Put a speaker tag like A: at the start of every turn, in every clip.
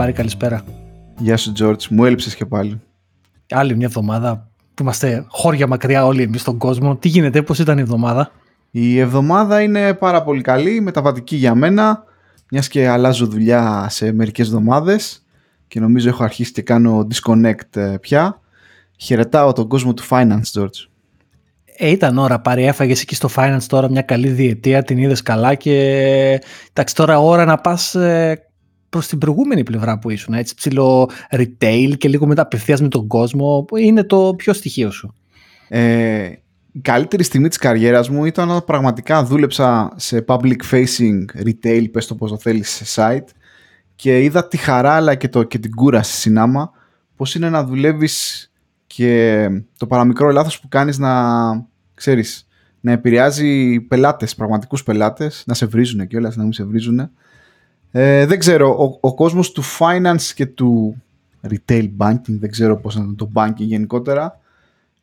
A: πάρει καλησπέρα.
B: Γεια σου George, μου έλειψες και πάλι.
A: Άλλη μια εβδομάδα που είμαστε χώρια μακριά όλοι εμείς στον κόσμο. Τι γίνεται, πώς ήταν η εβδομάδα;
B: Η εβδομάδα είναι πάρα πολύ καλή, μεταβατική για μένα, μιας και αλλάζω δουλειά σε μερικές εβδομάδες και νομίζω έχω αρχίσει και κάνω disconnect ε, πια. Χαιρετάω τον κόσμο του finance, George.
A: Ε, ήταν ώρα πάρει, έφαγες εκεί στο finance τώρα μια καλή διετία, την είδες καλά και εντάξει τώρα ώρα να πας ε, προς την προηγούμενη πλευρά που ήσουν, έτσι ψηλό retail και λίγο μετά απευθείας με τον κόσμο, που είναι το πιο στοιχείο σου.
B: Ε, η καλύτερη στιγμή της καριέρας μου ήταν όταν πραγματικά δούλεψα σε public facing retail, πες το πώς το θέλεις, σε site και είδα τη χαρά αλλά και, το, και την κούραση συνάμα πώς είναι να δουλεύεις και το παραμικρό λάθος που κάνεις να, ξέρεις, να επηρεάζει πελάτες, πραγματικούς πελάτες, να σε βρίζουν και όλα, να μην σε βρίζουν. Ε, δεν ξέρω, ο, ο κόσμος του finance και του retail banking, δεν ξέρω πώς είναι το banking γενικότερα,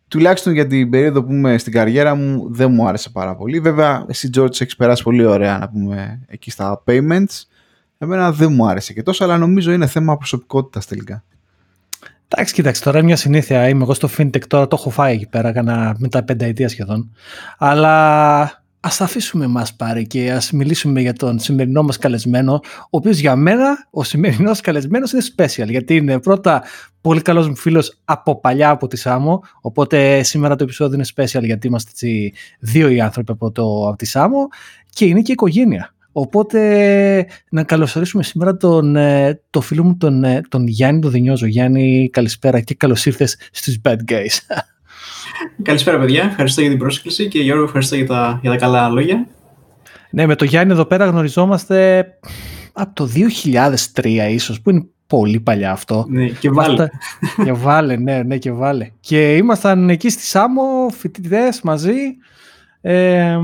B: τουλάχιστον για την περίοδο που είμαι στην καριέρα μου δεν μου άρεσε πάρα πολύ. Βέβαια, εσύ George έχεις περάσει πολύ ωραία να πούμε εκεί στα payments. Εμένα δεν μου άρεσε και τόσο, αλλά νομίζω είναι θέμα προσωπικότητας τελικά.
A: Εντάξει, κοίταξε, τώρα μια συνήθεια. Είμαι εγώ στο FinTech τώρα, το έχω φάει εκεί πέρα, έκανα μετά πενταετία σχεδόν. Αλλά ας τα αφήσουμε εμά πάρει και ας μιλήσουμε για τον σημερινό μας καλεσμένο, ο οποίος για μένα ο σημερινός καλεσμένος είναι special. Γιατί είναι πρώτα πολύ καλός μου φίλος από παλιά από τη Σάμο. Οπότε σήμερα το επεισόδιο είναι special γιατί είμαστε έτσι δύο οι άνθρωποι από, το, από τη Σάμο και είναι και οικογένεια. Οπότε να καλωσορίσουμε σήμερα τον, ε, το φίλο μου τον, ε, τον Γιάννη τον Δενιόζο. Γιάννη, καλησπέρα και καλώς ήρθες στους Bad Guys.
C: Καλησπέρα παιδιά, ευχαριστώ για την πρόσκληση και Γιώργο ευχαριστώ για τα, για τα καλά λόγια.
A: Ναι, με τον Γιάννη εδώ πέρα γνωριζόμαστε από το 2003 ίσως, που είναι πολύ παλιά αυτό.
C: Ναι, και βάλε.
A: και βάλε, ναι, ναι, και βάλε. Και ήμασταν εκεί στη Σάμο, φοιτητές μαζί. Ε,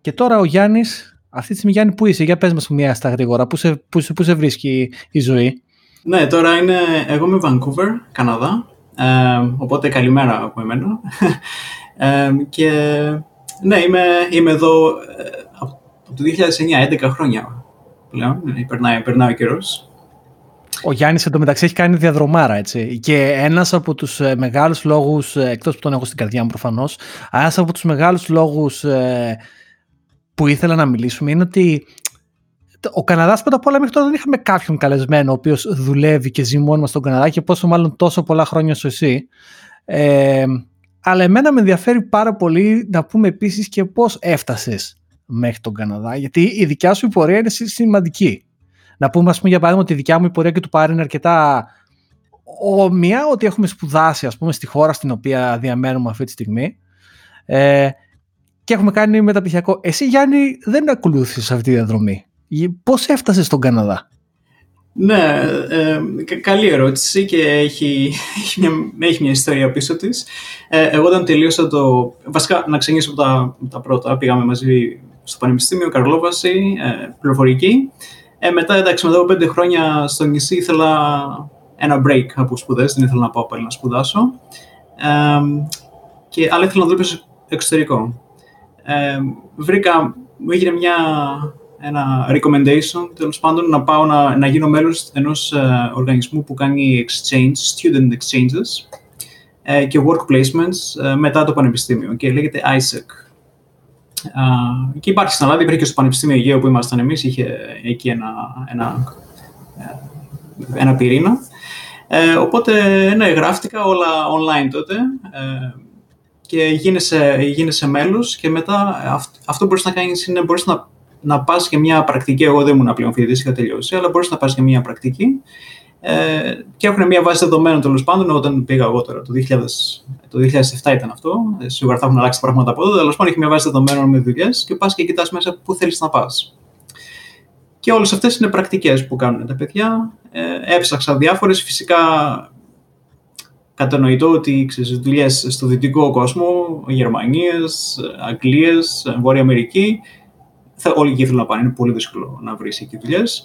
A: και τώρα ο Γιάννης αυτή τη στιγμή, Γιάννη, πού είσαι, για πες μας μια στα γρήγορα, πού σε, πού, πού σε βρίσκει η ζωή;
C: Ναι, τώρα είναι, εγώ είμαι Vancouver, Καναδά, ε, οπότε καλημέρα από εμένα. Ε, και ναι, είμαι, είμαι εδώ ε, από το 2009, 11 χρόνια πλέον, ε, περνάει, περνάει ο καιρός.
A: Ο Γιάννης εντωμεταξύ έχει κάνει διαδρομάρα, έτσι. Και ένας από τους ε, μεγάλους λόγους, εκτός που τον έχω στην καρδιά μου προφανώς, ένας από τους μεγάλους λόγους που ήθελα να μιλήσουμε είναι ότι ο Καναδάς πρώτα απ' όλα μέχρι τώρα δεν είχαμε κάποιον καλεσμένο ο οποίος δουλεύει και ζει μόνιμα στον Καναδά και πόσο μάλλον τόσο πολλά χρόνια σου εσύ. Ε, αλλά εμένα με ενδιαφέρει πάρα πολύ να πούμε επίσης και πώς έφτασες μέχρι τον Καναδά, γιατί η δικιά σου πορεία είναι σημαντική. Να πούμε, ας πούμε, για παράδειγμα, ότι η δικιά μου η πορεία και του Πάρη είναι αρκετά ομοία, ότι έχουμε σπουδάσει, ας πούμε, στη χώρα στην οποία διαμένουμε αυτή τη στιγμή. Ε, και έχουμε κάνει μεταπτυχιακό. Εσύ Γιάννη δεν ακολούθησες αυτή τη διαδρομή. Πώς έφτασες στον Καναδά;
C: Ναι, ε, καλή ερώτηση και έχει, έχει, μια, έχει μια ιστορία πίσω της. Ε, εγώ όταν τελείωσα το... Βασικά, να ξεκινήσω από τα, τα πρώτα. Πήγαμε μαζί στο Πανεπιστήμιο, Καρλόβαση, ε, πληροφορική. Ε, μετά, εντάξει, μετά από πέντε χρόνια στο νησί ήθελα ένα break από σπουδές, δεν ήθελα να πάω πάλι να σπουδάσω. Ε, και, αλλά ήθελα να δουλέψω εξωτερικό ε, βρήκα, μου έγινε μια, ένα recommendation, τέλος πάντων, να πάω να, να γίνω μέλος ενός ε, οργανισμού που κάνει exchange, student exchanges ε, και work placements ε, μετά το πανεπιστήμιο και λέγεται ISEC. Uh, και υπάρχει στην Ελλάδα, υπήρχε και στο Πανεπιστήμιο Αιγαίου που ήμασταν εμείς, είχε εκεί ένα, ένα, ένα πυρήνα. Ε, οπότε, ναι, γράφτηκα όλα online τότε. Ε, και γίνεσαι, γίνεσαι μέλος και μετά αυτό που μπορείς να κάνεις είναι μπορείς να, να πας για μια πρακτική, εγώ δεν ήμουν πλέον φοιτητής, είχα τελειώσει, αλλά μπορείς να πας για μια πρακτική ε, και έχουν μια βάση δεδομένων τέλος πάντων. Όταν πήγα εγώ τώρα, το, 2000, το 2007 ήταν αυτό. Ε, σίγουρα θα έχουν αλλάξει πράγματα από εδώ. Τέλος πάντων, έχει μια βάση δεδομένων με δουλειές και πας και κοιτάς μέσα πού θέλεις να πας. Και όλες αυτές είναι πρακτικές που κάνουν τα παιδιά. Ε, έψαξα διάφορες. Φυσικά κατανοητό ότι ξέρεις, δουλειές στο δυτικό κόσμο, Γερμανίες, Αγγλίες, Βόρεια Αμερική, θα, όλοι εκεί θέλουν να πάνε. Είναι πολύ δύσκολο να βρεις εκεί δουλειές.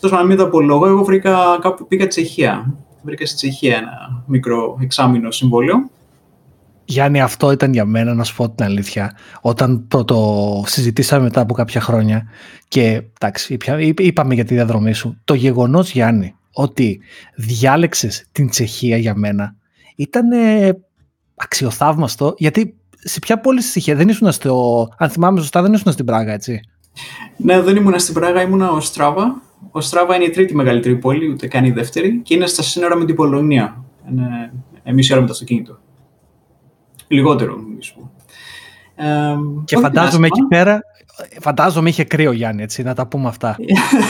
C: Τόσο να μην τα λόγο, εγώ βρήκα κάπου πήγα Τσεχία. Βρήκα στη Τσεχία ένα μικρό εξάμεινο συμβόλαιο.
A: Γιάννη, αυτό ήταν για μένα, να σου πω την αλήθεια. Όταν το συζητήσαμε μετά από κάποια χρόνια και εντάξει, είπαμε για τη διαδρομή σου. Το γεγονός, Γιάννη, ότι διάλεξες την Τσεχία για μένα ήταν αξιοθαύμαστο γιατί σε ποια πόλη στη Τσεχία δεν ήσουν στο, αν θυμάμαι σωστά δεν ήσουν στην Πράγα έτσι.
C: Ναι, δεν ήμουν στην Πράγα, ήμουν ο Στράβα. Ο Στράβα είναι η τρίτη μεγαλύτερη πόλη, ούτε καν η δεύτερη, και είναι στα σύνορα με την Πολωνία. Είναι μισή ώρα με το αυτοκίνητο. Λιγότερο, νομίζω.
A: Ε, και φαντάζομαι εκεί πέρα, φαντάζομαι είχε κρύο Γιάννη, έτσι, να τα πούμε αυτά.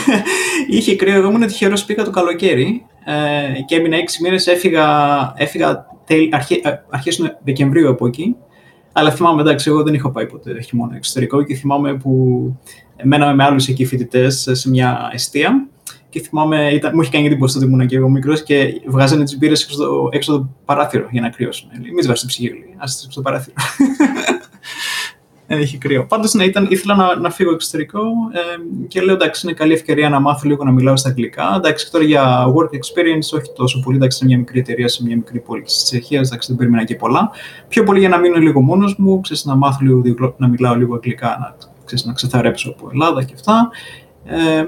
C: είχε κρύο, εγώ ήμουν τυχερός, πήγα το καλοκαίρι ε, και έμεινα έξι μήνες, έφυγα, έφυγα αρχέ, ε, αρχές Δεκεμβρίου από εκεί. Αλλά θυμάμαι, εντάξει, εγώ δεν είχα πάει ποτέ χειμώνα εξωτερικό και θυμάμαι που μέναμε με άλλους εκεί φοιτητές σε μια αιστεία. Και θυμάμαι, ήταν, μου είχε κάνει εντύπωση ότι ήμουν και εγώ μικρός και βγάζανε τις μπύρες έξω, έξω το παράθυρο για να κρυώσουν. Μην βγάζει την ψυχή, λέει. Άσε το παράθυρο. δεν είχε κρύο. Πάντως ναι, ήταν, ήθελα να, να φύγω εξωτερικό ε, και λέω εντάξει, είναι καλή ευκαιρία να μάθω λίγο να μιλάω στα αγγλικά. Εντάξει, τώρα για work experience, όχι τόσο πολύ. Εντάξει, σε μια μικρή εταιρεία, σε μια μικρή πόλη της Τσεχίας, εντάξει, δεν περίμενα και πολλά. Πιο πολύ για να μείνω λίγο μόνος μου, ξέρεις, να μάθω λίγο, να μιλάω λίγο αγγλικά, να, ξέρεις, να ξεθαρέψω από Ελλάδα και αυτά. Ε, ε,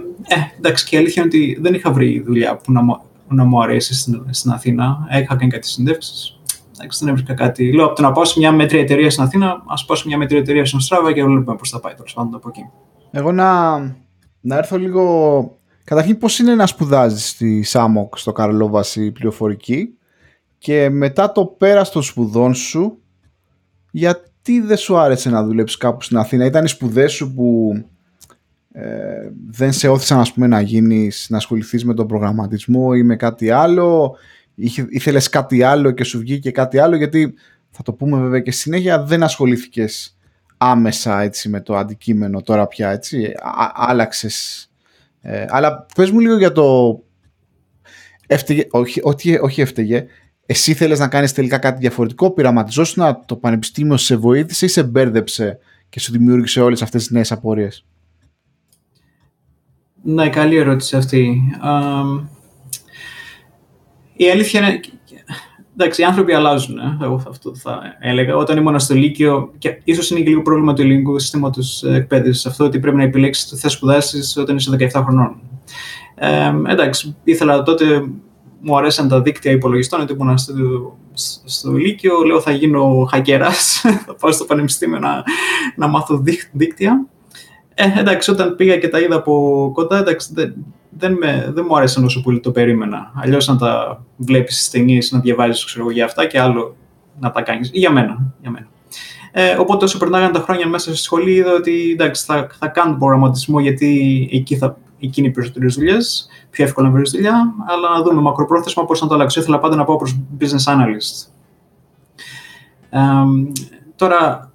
C: εντάξει, και η αλήθεια είναι ότι δεν είχα βρει δουλειά που να, να μου αρέσει στην, στην Αθήνα. Είχα κάνει κάτι συνδεύσει. Εντάξει, δεν έβρισκα κάτι. Λέω από το να πάω σε μια μέτρια εταιρεία στην Αθήνα, ας πάω σε μια μέτρια εταιρεία στην Στράβα και βλέπουμε πώς θα πάει τέλος πάντων από εκεί.
B: Εγώ να, να έρθω λίγο. Καταρχήν, πώς είναι να σπουδάζεις στη ΣΑΜΟΚ στο Καρλόβαση πληροφορική και μετά το πέρας των σπουδών σου, γιατί δεν σου άρεσε να δουλέψεις κάπου στην Αθήνα, ήταν οι σπουδές σου που ε, δεν σε όθησαν ας πούμε, να γίνεις, να ασχοληθείς με τον προγραμματισμό ή με κάτι άλλο; Ήθελες κάτι άλλο και σου βγήκε κάτι άλλο γιατί θα το πούμε βέβαια και συνέχεια δεν ασχολήθηκες άμεσα έτσι με το αντικείμενο τώρα πια έτσι Α, άλλαξες ε, αλλά πες μου λίγο για το έφταιγε, όχι, όχι, όχι έφταιγε εσύ θέλεις να κάνεις τελικά κάτι διαφορετικό πειραματιζόσουν να το πανεπιστήμιο σε βοήθησε ή σε μπέρδεψε και σου δημιούργησε όλες αυτές τις νέες απορίες;
C: Ναι, καλή ερώτηση αυτή. Η αλήθεια είναι. Εντάξει, οι άνθρωποι αλλάζουν. Ε. Εγώ αυτό θα έλεγα. Όταν ήμουν στο Λύκειο, και ίσως είναι και λίγο πρόβλημα του ελληνικού συστήματο εκπαίδευσης, αυτό ότι πρέπει να επιλέξεις το θες σπουδάσεις όταν είσαι 17 χρονών. Ε, εντάξει, ήθελα τότε, μου αρέσαν τα δίκτυα υπολογιστών, γιατί ήμουν στο, στο Λύκειο. Λέω θα γίνω χακέρα, θα πάω στο πανεπιστήμιο να, να μάθω δίκτυα. Ε, εντάξει, όταν πήγα και τα είδα από κοντά, εντάξει, δεν, δεν, με, δεν μου άρεσαν όσο πολύ το περίμενα. Αλλιώς να τα βλέπεις στις ταινίες, να διαβάζεις για αυτά και άλλο να τα κάνεις. Για μένα. Για μένα. Ε, οπότε όσο περνάγαν τα χρόνια μέσα στη σχολή, είδα ότι εντάξει, θα, θα κάνω προγραμματισμό γιατί εκεί, θα, εκεί είναι οι περισσότερες δουλειές. Πιο εύκολα να βρεις δουλειά. Αλλά να δούμε μακροπρόθεσμα πώς να το αλλάξω. Ήθελα πάντα να πάω προς business analyst. Ε, τώρα,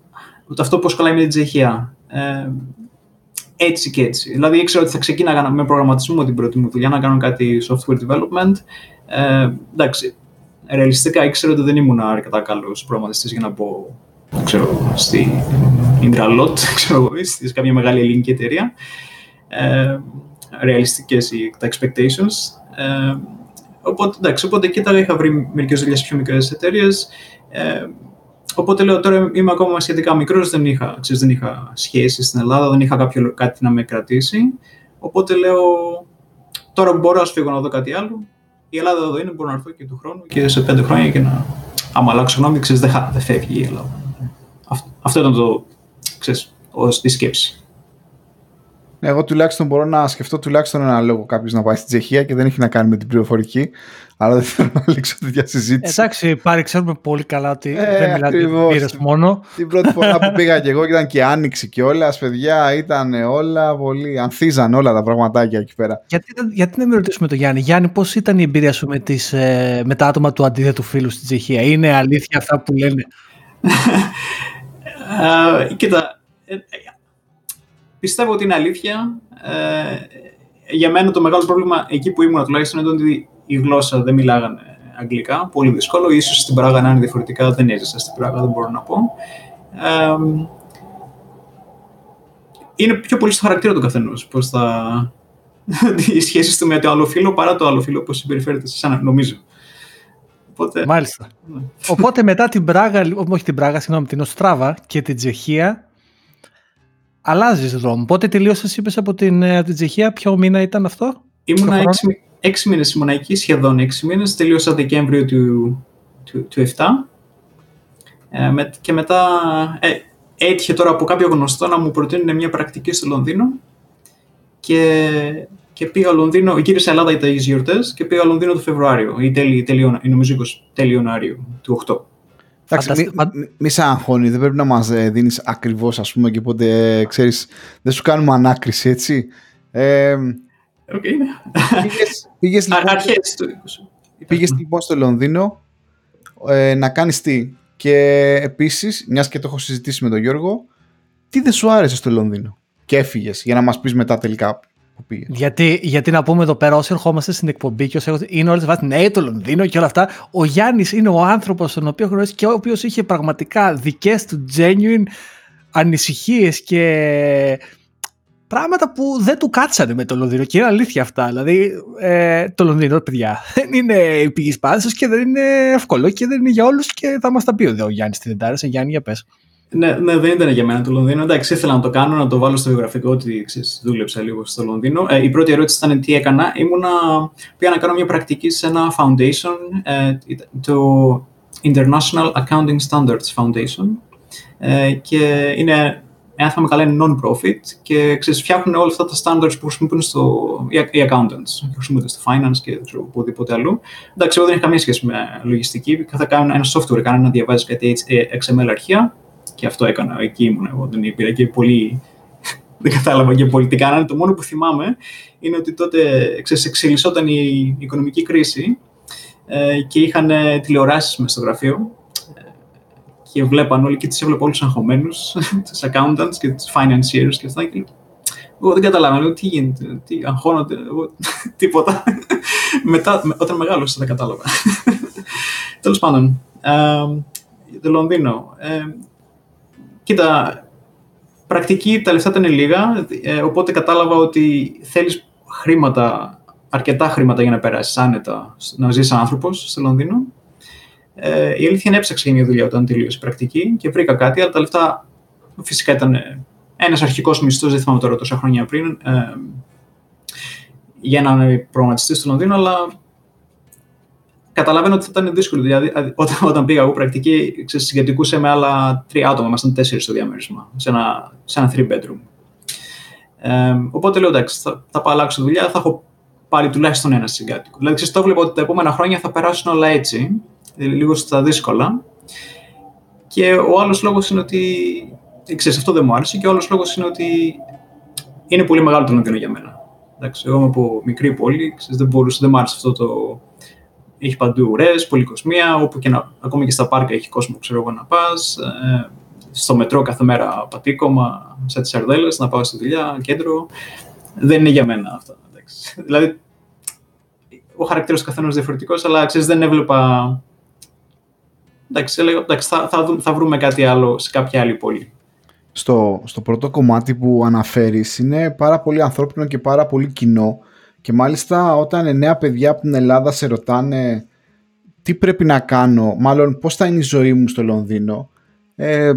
C: αυτό πώ κολλάει με την Τσεχία. Ε, έτσι και έτσι. Δηλαδή ήξερα ότι θα ξεκίναγα με προγραμματισμό την πρώτη μου δουλειά, να κάνω κάτι software development. Ε, εντάξει, ρεαλιστικά ήξερα ότι δεν ήμουν αρκετά καλός προγραμματιστής για να μπω ξέρω, στη Intralot, ξέρω εγώ, στη κάποια μεγάλη ελληνική εταιρεία. Ε, ρεαλιστικές τα expectations. Ε, οπότε, εντάξει, οπότε κοίταγα, είχα βρει μερικές δουλειές σε πιο μικρές εταιρείες. Ε, Οπότε λέω τώρα είμαι ακόμα σχετικά μικρός, δεν είχα, δεν είχα σχέση στην Ελλάδα, δεν είχα κάποιο, κάτι να με κρατήσει. Οπότε λέω τώρα που μπορώ να φύγω να δω κάτι άλλο. Η Ελλάδα εδώ είναι, μπορώ να έρθω και του χρόνου και σε πέντε χρόνια και να. Άμα αλλάξω γνώμη, ξέρεις, δεν, δεν φεύγει η Ελλάδα. Αυτό, ήταν το, ξέρεις, ως τη σκέψη.
B: Εγώ τουλάχιστον μπορώ να σκεφτώ τουλάχιστον ένα λόγο κάποιος να πάει στην Τσεχία και δεν έχει να κάνει με την πληροφορική. Αλλά δεν θέλω να λήξω τέτοια συζήτηση.
A: Εντάξει, πάρει, ξέρουμε πολύ καλά ότι ε, δεν μιλάτε για μόνο.
B: Την πρώτη φορά που πήγα και εγώ ήταν και άνοιξη και όλα, παιδιά, ήταν όλα πολύ. Ανθίζαν όλα τα πραγματάκια εκεί πέρα.
A: Γιατί, γιατί δεν με ρωτήσουμε τον Γιάννη; Γιάννη, πώς ήταν η εμπειρία σου με, τις, ε, με τα άτομα του αντίθετου φίλου στην Τσεχία, Είναι αλήθεια αυτά που λένε;
C: uh, κοίτα, ε, πιστεύω ότι είναι αλήθεια. Ε, για μένα το μεγάλο πρόβλημα εκεί που ήμουν τουλάχιστον ήταν ότι η γλώσσα δεν μιλάγανε αγγλικά, πολύ δύσκολο. Ίσως στην Πράγα να είναι διαφορετικά, δεν έζησα στην Πράγα, δεν μπορώ να πω. Ε, είναι πιο πολύ στο χαρακτήρα του καθενός. Πώς θα. οι σχέσεις του με το άλλο φίλο παρά το άλλο φίλο, πώς συμπεριφέρεται σε εσένα, νομίζω.
A: Οπότε... Μάλιστα. Ναι. Οπότε μετά την Πράγα, όχι την Πράγα, συγγνώμη, την Οστράβα και την Τσεχία, αλλάζεις δρόμο. Πότε τελείωσε, είπες από την, ε, από την Τσεχία, ποιο μήνα ήταν αυτό,
C: Ήμουνα έξι, έξι μήνες ήμουν εκεί, σχεδόν έξι μήνες. Τελείωσα Δεκέμβριο του, του, του 7. Ε, με, και μετά ε, έτυχε τώρα από κάποιο γνωστό να μου προτείνουν μια πρακτική στο Λονδίνο και, και πήγα Λονδίνο, γύρισα Ελλάδα για τις γιορτές και πήγα Λονδίνο το Φεβρουάριο ή τέλη, τέλη, νομίζω 20, τέλη Ιανουαρίου του 8.
B: Εντάξει, μη, μη, μη σε αγχώνει, δεν πρέπει να μας ε, δίνεις ακριβώς ας πούμε και πότε ε, ξέρεις, δεν σου κάνουμε ανάκριση έτσι. Ε,
C: okay, ναι.
B: πήγες, πήγες, λοιπόν,
C: Αρχές του
B: πήγες λοιπόν στο Λονδίνο ε, να κάνεις τι και επίσης, μιας και το έχω συζητήσει με τον Γιώργο, τι δεν σου άρεσε στο Λονδίνο; Και έφυγες για να μας πεις μετά τελικά που πήγες;
A: Γιατί, γιατί να πούμε εδώ πέρα, όσοι ερχόμαστε στην εκπομπή και όσοι είναι όλες βάσει ναι, το Λονδίνο και όλα αυτά, ο Γιάννης είναι ο άνθρωπος τον οποίο γνωρίζει και ο οποίος είχε πραγματικά δικές του genuine ανησυχίες και πράγματα που δεν του κάτσανε με το Λονδίνο. Και είναι αλήθεια αυτά. Δηλαδή, ε, το Λονδίνο, παιδιά, δεν είναι η πηγή και δεν είναι εύκολο και δεν είναι για όλους και θα μας τα πει ο Γιάννη τι δεν τα άρεσε. Γιάννη, για πες.
C: Ναι, ναι, δεν ήταν για μένα το Λονδίνο. Εντάξει, ήθελα να το κάνω, να το βάλω στο βιογραφικό ότι ξέρεις, δούλεψα λίγο στο Λονδίνο. Ε, η πρώτη ερώτηση ήταν τι έκανα. Ήμουνα, πήγα να κάνω μια πρακτική σε ένα foundation, ε, το International Accounting Standards Foundation. Ε, και είναι, εάν θυμάμαι καλά, είναι non-profit και ξέρεις, φτιάχνουν όλα αυτά τα standards που χρησιμοποιούν στο, οι accountants, χρησιμοποιούνται στο finance και οπουδήποτε αλλού. Εντάξει, εγώ δεν είχα καμία σχέση με λογιστική. Θα κάνω ένα software, κάνω να διαβάζεις κάτι XML αρχεία και αυτό έκανα. Εκεί ήμουν εγώ. Δεν υπήρχε και πολύ. δεν κατάλαβα και πολύ τι κάνανε. Το μόνο που θυμάμαι είναι ότι τότε εξελισσόταν η οικονομική κρίση ε, και είχαν τηλεοράσεις μέσα στο γραφείο ε, και βλέπαν όλοι και τις έβλεπα όλους αγχωμένους, τους accountants και τους financiers και αυτά και εγώ δεν καταλάβαινα, τι γίνεται, τι αγχώνονται, εγώ, τίποτα. Μετά, όταν μεγάλωσα, δεν κατάλαβα. Τέλος πάντων, ε, το Λονδίνο. Ε, Κοίτα, πρακτική τα λεφτά ήταν λίγα, ε, οπότε κατάλαβα ότι θέλεις χρήματα, αρκετά χρήματα για να περάσεις άνετα, να ζεις άνθρωπος στο Λονδίνο. Ε, η αλήθεια είναι έψαξα για μια δουλειά όταν τελείωσε η πρακτική και βρήκα κάτι, αλλά τα λεφτά φυσικά ήταν ένας αρχικός μισθός, δεν θυμάμαι τώρα τόσα χρόνια πριν, ε, για να προγραμματιστεί στο Λονδίνο, αλλά καταλαβαίνω ότι θα ήταν δύσκολο. Δηλαδή, όταν, όταν πήγα εγώ πρακτική, συγκεντρικούσα με άλλα τρία άτομα, ήμασταν τέσσερις στο διαμέρισμα, σε ένα, σε ένα three bedroom. Ε, οπότε λέω εντάξει, θα, θα πάω αλλάξω δουλειά, θα έχω πάλι τουλάχιστον ένα συγκάτοικο. Δηλαδή, ξέρεις, το βλέπω ότι τα επόμενα χρόνια θα περάσουν όλα έτσι, λίγο στα δύσκολα. Και ο άλλος λόγος είναι ότι. Ξέρεις, αυτό δεν μου άρεσε. Και ο άλλος λόγος είναι ότι είναι πολύ μεγάλο το Λονδίνο για μένα. Εντάξει, εγώ είμαι από μικρή πόλη, ξέρεις, δεν μπορούσα, δεν μ' άρεσε αυτό το, έχει παντού ουρέ, πολυκοσμία, όπου και να, ακόμη και στα πάρκα έχει κόσμο ξέρω εγώ να πας. Ε, στο μετρό κάθε μέρα πατήκομα, σε τις Αρδέλες, να πάω στη δουλειά, κέντρο. Δεν είναι για μένα αυτό. Εντάξει. Δηλαδή, ο χαρακτήρας του καθένας διαφορετικός, αλλά ξέρεις, δεν έβλεπα. Εντάξει, έλεγα, εντάξει θα, θα, θα βρούμε κάτι άλλο σε κάποια άλλη πόλη.
B: Στο, στο πρώτο κομμάτι που αναφέρεις είναι πάρα πολύ ανθρώπινο και πάρα πολύ κοινό και μάλιστα όταν νέα παιδιά από την Ελλάδα σε ρωτάνε τι πρέπει να κάνω, μάλλον πώς θα είναι η ζωή μου στο Λονδίνο, ε,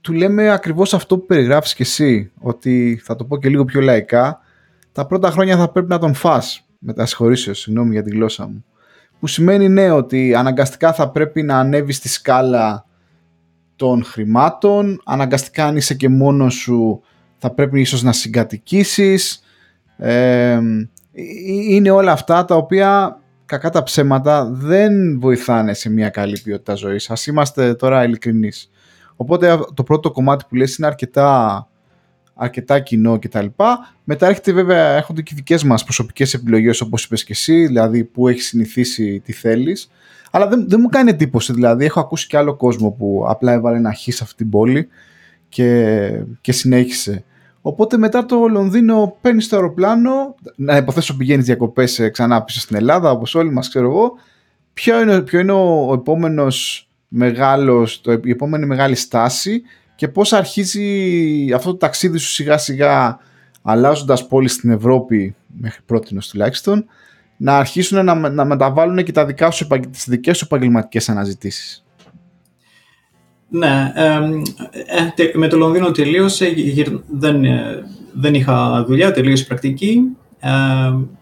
B: του λέμε ακριβώς αυτό που περιγράφεις και εσύ, ότι θα το πω και λίγο πιο λαϊκά, τα πρώτα χρόνια θα πρέπει να τον φας, με τα συγχωρήσεως, συγγνώμη για τη γλώσσα μου. Που σημαίνει ναι ότι αναγκαστικά θα πρέπει να ανέβεις στη σκάλα των χρημάτων, αναγκαστικά αν είσαι και μόνος σου θα πρέπει ίσως να συγκατοικήσεις, ε, είναι όλα αυτά τα οποία κακά τα ψέματα δεν βοηθάνε σε μια καλή ποιότητα ζωής. Ας είμαστε τώρα ειλικρινείς. Οπότε το πρώτο κομμάτι που λες είναι αρκετά, αρκετά κοινό κτλ. Μετά έρχεται βέβαια, έρχονται και οι δικές μας προσωπικές επιλογές όπως είπες και εσύ, δηλαδή που έχει συνηθίσει τι θέλεις. Αλλά δεν, δεν μου κάνει εντύπωση, δηλαδή έχω ακούσει και άλλο κόσμο που απλά έβαλε ένα χ σε αυτή την πόλη και, και συνέχισε. Οπότε μετά το Λονδίνο παίρνεις το αεροπλάνο, να υποθέσω πηγαίνεις διακοπές ε, ξανά πίσω στην Ελλάδα, όπως όλοι μας ξέρω εγώ. Ποιο είναι, ποιο είναι ο, ο επόμενος μεγάλος, η επόμενη μεγάλη στάση και πώς αρχίζει αυτό το ταξίδι σου σιγά σιγά αλλάζοντας πόλη στην Ευρώπη μέχρι πρώτη τουλάχιστον να αρχίσουν να, να μεταβάλουν και τα δικά σου, τις δικές σου επαγγελματικές αναζητήσεις.
C: Ναι, ε, με το Λονδίνο τελείωσε, δεν, ε, δεν είχα δουλειά, τελείωσε πρακτική. Ε,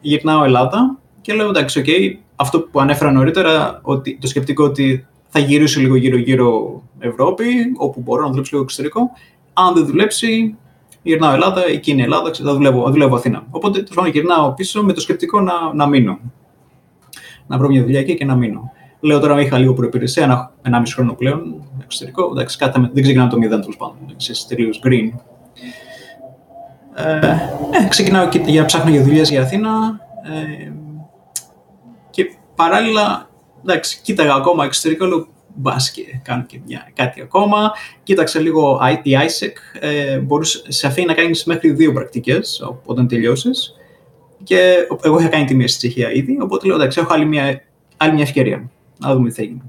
C: γυρνάω Ελλάδα Και λέω εντάξει, okay, αυτό που ανέφερα νωρίτερα, ότι το σκεπτικό ότι θα γυρίσω λίγο γύρω-γύρω Ευρώπη, όπου μπορώ να δουλέψω λίγο εξωτερικό. Αν δεν δουλέψει, γυρνάω Ελλάδα, εκεί είναι Ελλάδα, θα δουλεύω, δουλεύω Αθήνα. Οπότε το γυρνάω πίσω με το σκεπτικό να, να μείνω. Να βρω μια δουλειά εκεί και να μείνω. Λέω τώρα είχα λίγο προπηρεσία, ένα, ένα μισό χρόνο πλέον εξωτερικό. Εντάξει, κάτα, δεν ξεκινάω το μηδέν τέλος πάντων. Τελείως green. Ε, ε, ξεκινάω και για ψάχνω για δουλειές για Αθήνα. Ε, και παράλληλα, εντάξει, κοίταγα ακόμα εξωτερικό, λέω μπας και κάνω και μια, κάτι ακόμα. Κοίταξα λίγο η ISEC. Ε, μπορούσε, σε αφήνει να κάνεις μέχρι δύο πρακτικές όταν τελειώσεις. Και εγώ είχα κάνει τη μία στη Τσεχία ήδη, οπότε λέω εντάξει, έχω άλλη μια, άλλη μια ευκαιρία να δούμε τι θα γίνει.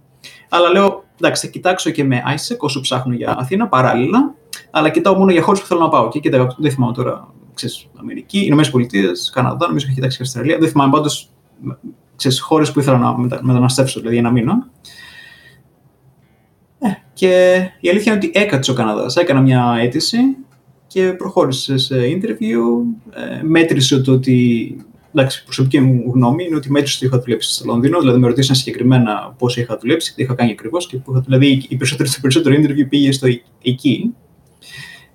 C: Αλλά λέω, εντάξει, θα κοιτάξω και με ISEC όσο ψάχνω για Αθήνα παράλληλα, αλλά κοιτάω μόνο για χώρε που θέλω να πάω. Και κοίταγα, δεν θυμάμαι τώρα, ξέρεις, Αμερική, Ηνωμένες Πολιτείες, Καναδά, νομίζω έχει κοιτάξει και Αυστραλία. Δεν θυμάμαι πάντως χώρες που ήθελα να μετα, μεταναστεύσω, δηλαδή ένα μήνα. Ε, και η αλήθεια είναι ότι έκατσε ο Καναδάς. Έκανα μια αίτηση και προχώρησε σε interview. Ε, μέτρησε το ότι εντάξει, προσωπική μου γνώμη είναι ότι μέτρησε ότι είχα δουλέψει στο Λονδίνο. Δηλαδή, με ρωτήσαν συγκεκριμένα πώς είχα δουλέψει, τι είχα κάνει ακριβώς. Και που είχα, δηλαδή, η περισσότερη, το περισσότερο interview πήγε στο εκεί.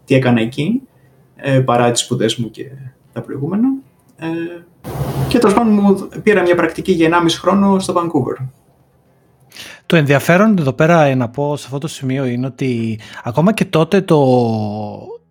C: Τι έκανα εκεί, ε, παρά τις σπουδές μου και τα προηγούμενα. Ε, και τέλος πάντων μου πήρα μια πρακτική για 1,5 χρόνο στο Vancouver.
A: Το ενδιαφέρον εδώ πέρα να πω σε αυτό το σημείο είναι ότι ακόμα και τότε το,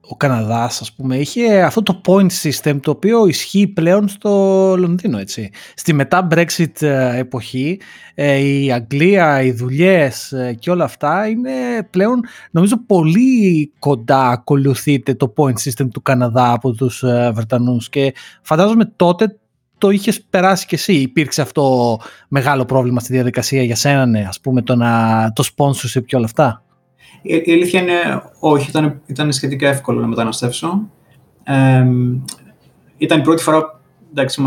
A: ο Καναδάς ας πούμε είχε αυτό το point system το οποίο ισχύει πλέον στο Λονδίνο έτσι. Στη μετά Brexit ε, εποχή ε, η Αγγλία, οι δουλειές ε, και όλα αυτά είναι πλέον νομίζω πολύ κοντά ακολουθείται το point system του Καναδά από τους Βρετανούς και φαντάζομαι τότε το είχες περάσει κι εσύ. Υπήρξε αυτό μεγάλο πρόβλημα στη διαδικασία για σένα, ναι, ας πούμε, το, να, το sponsorship και όλα αυτά;
C: Η, η αλήθεια είναι όχι, ήταν, ήταν σχετικά εύκολο να μεταναστεύσω. Ε, ήταν η πρώτη φορά, εντάξει,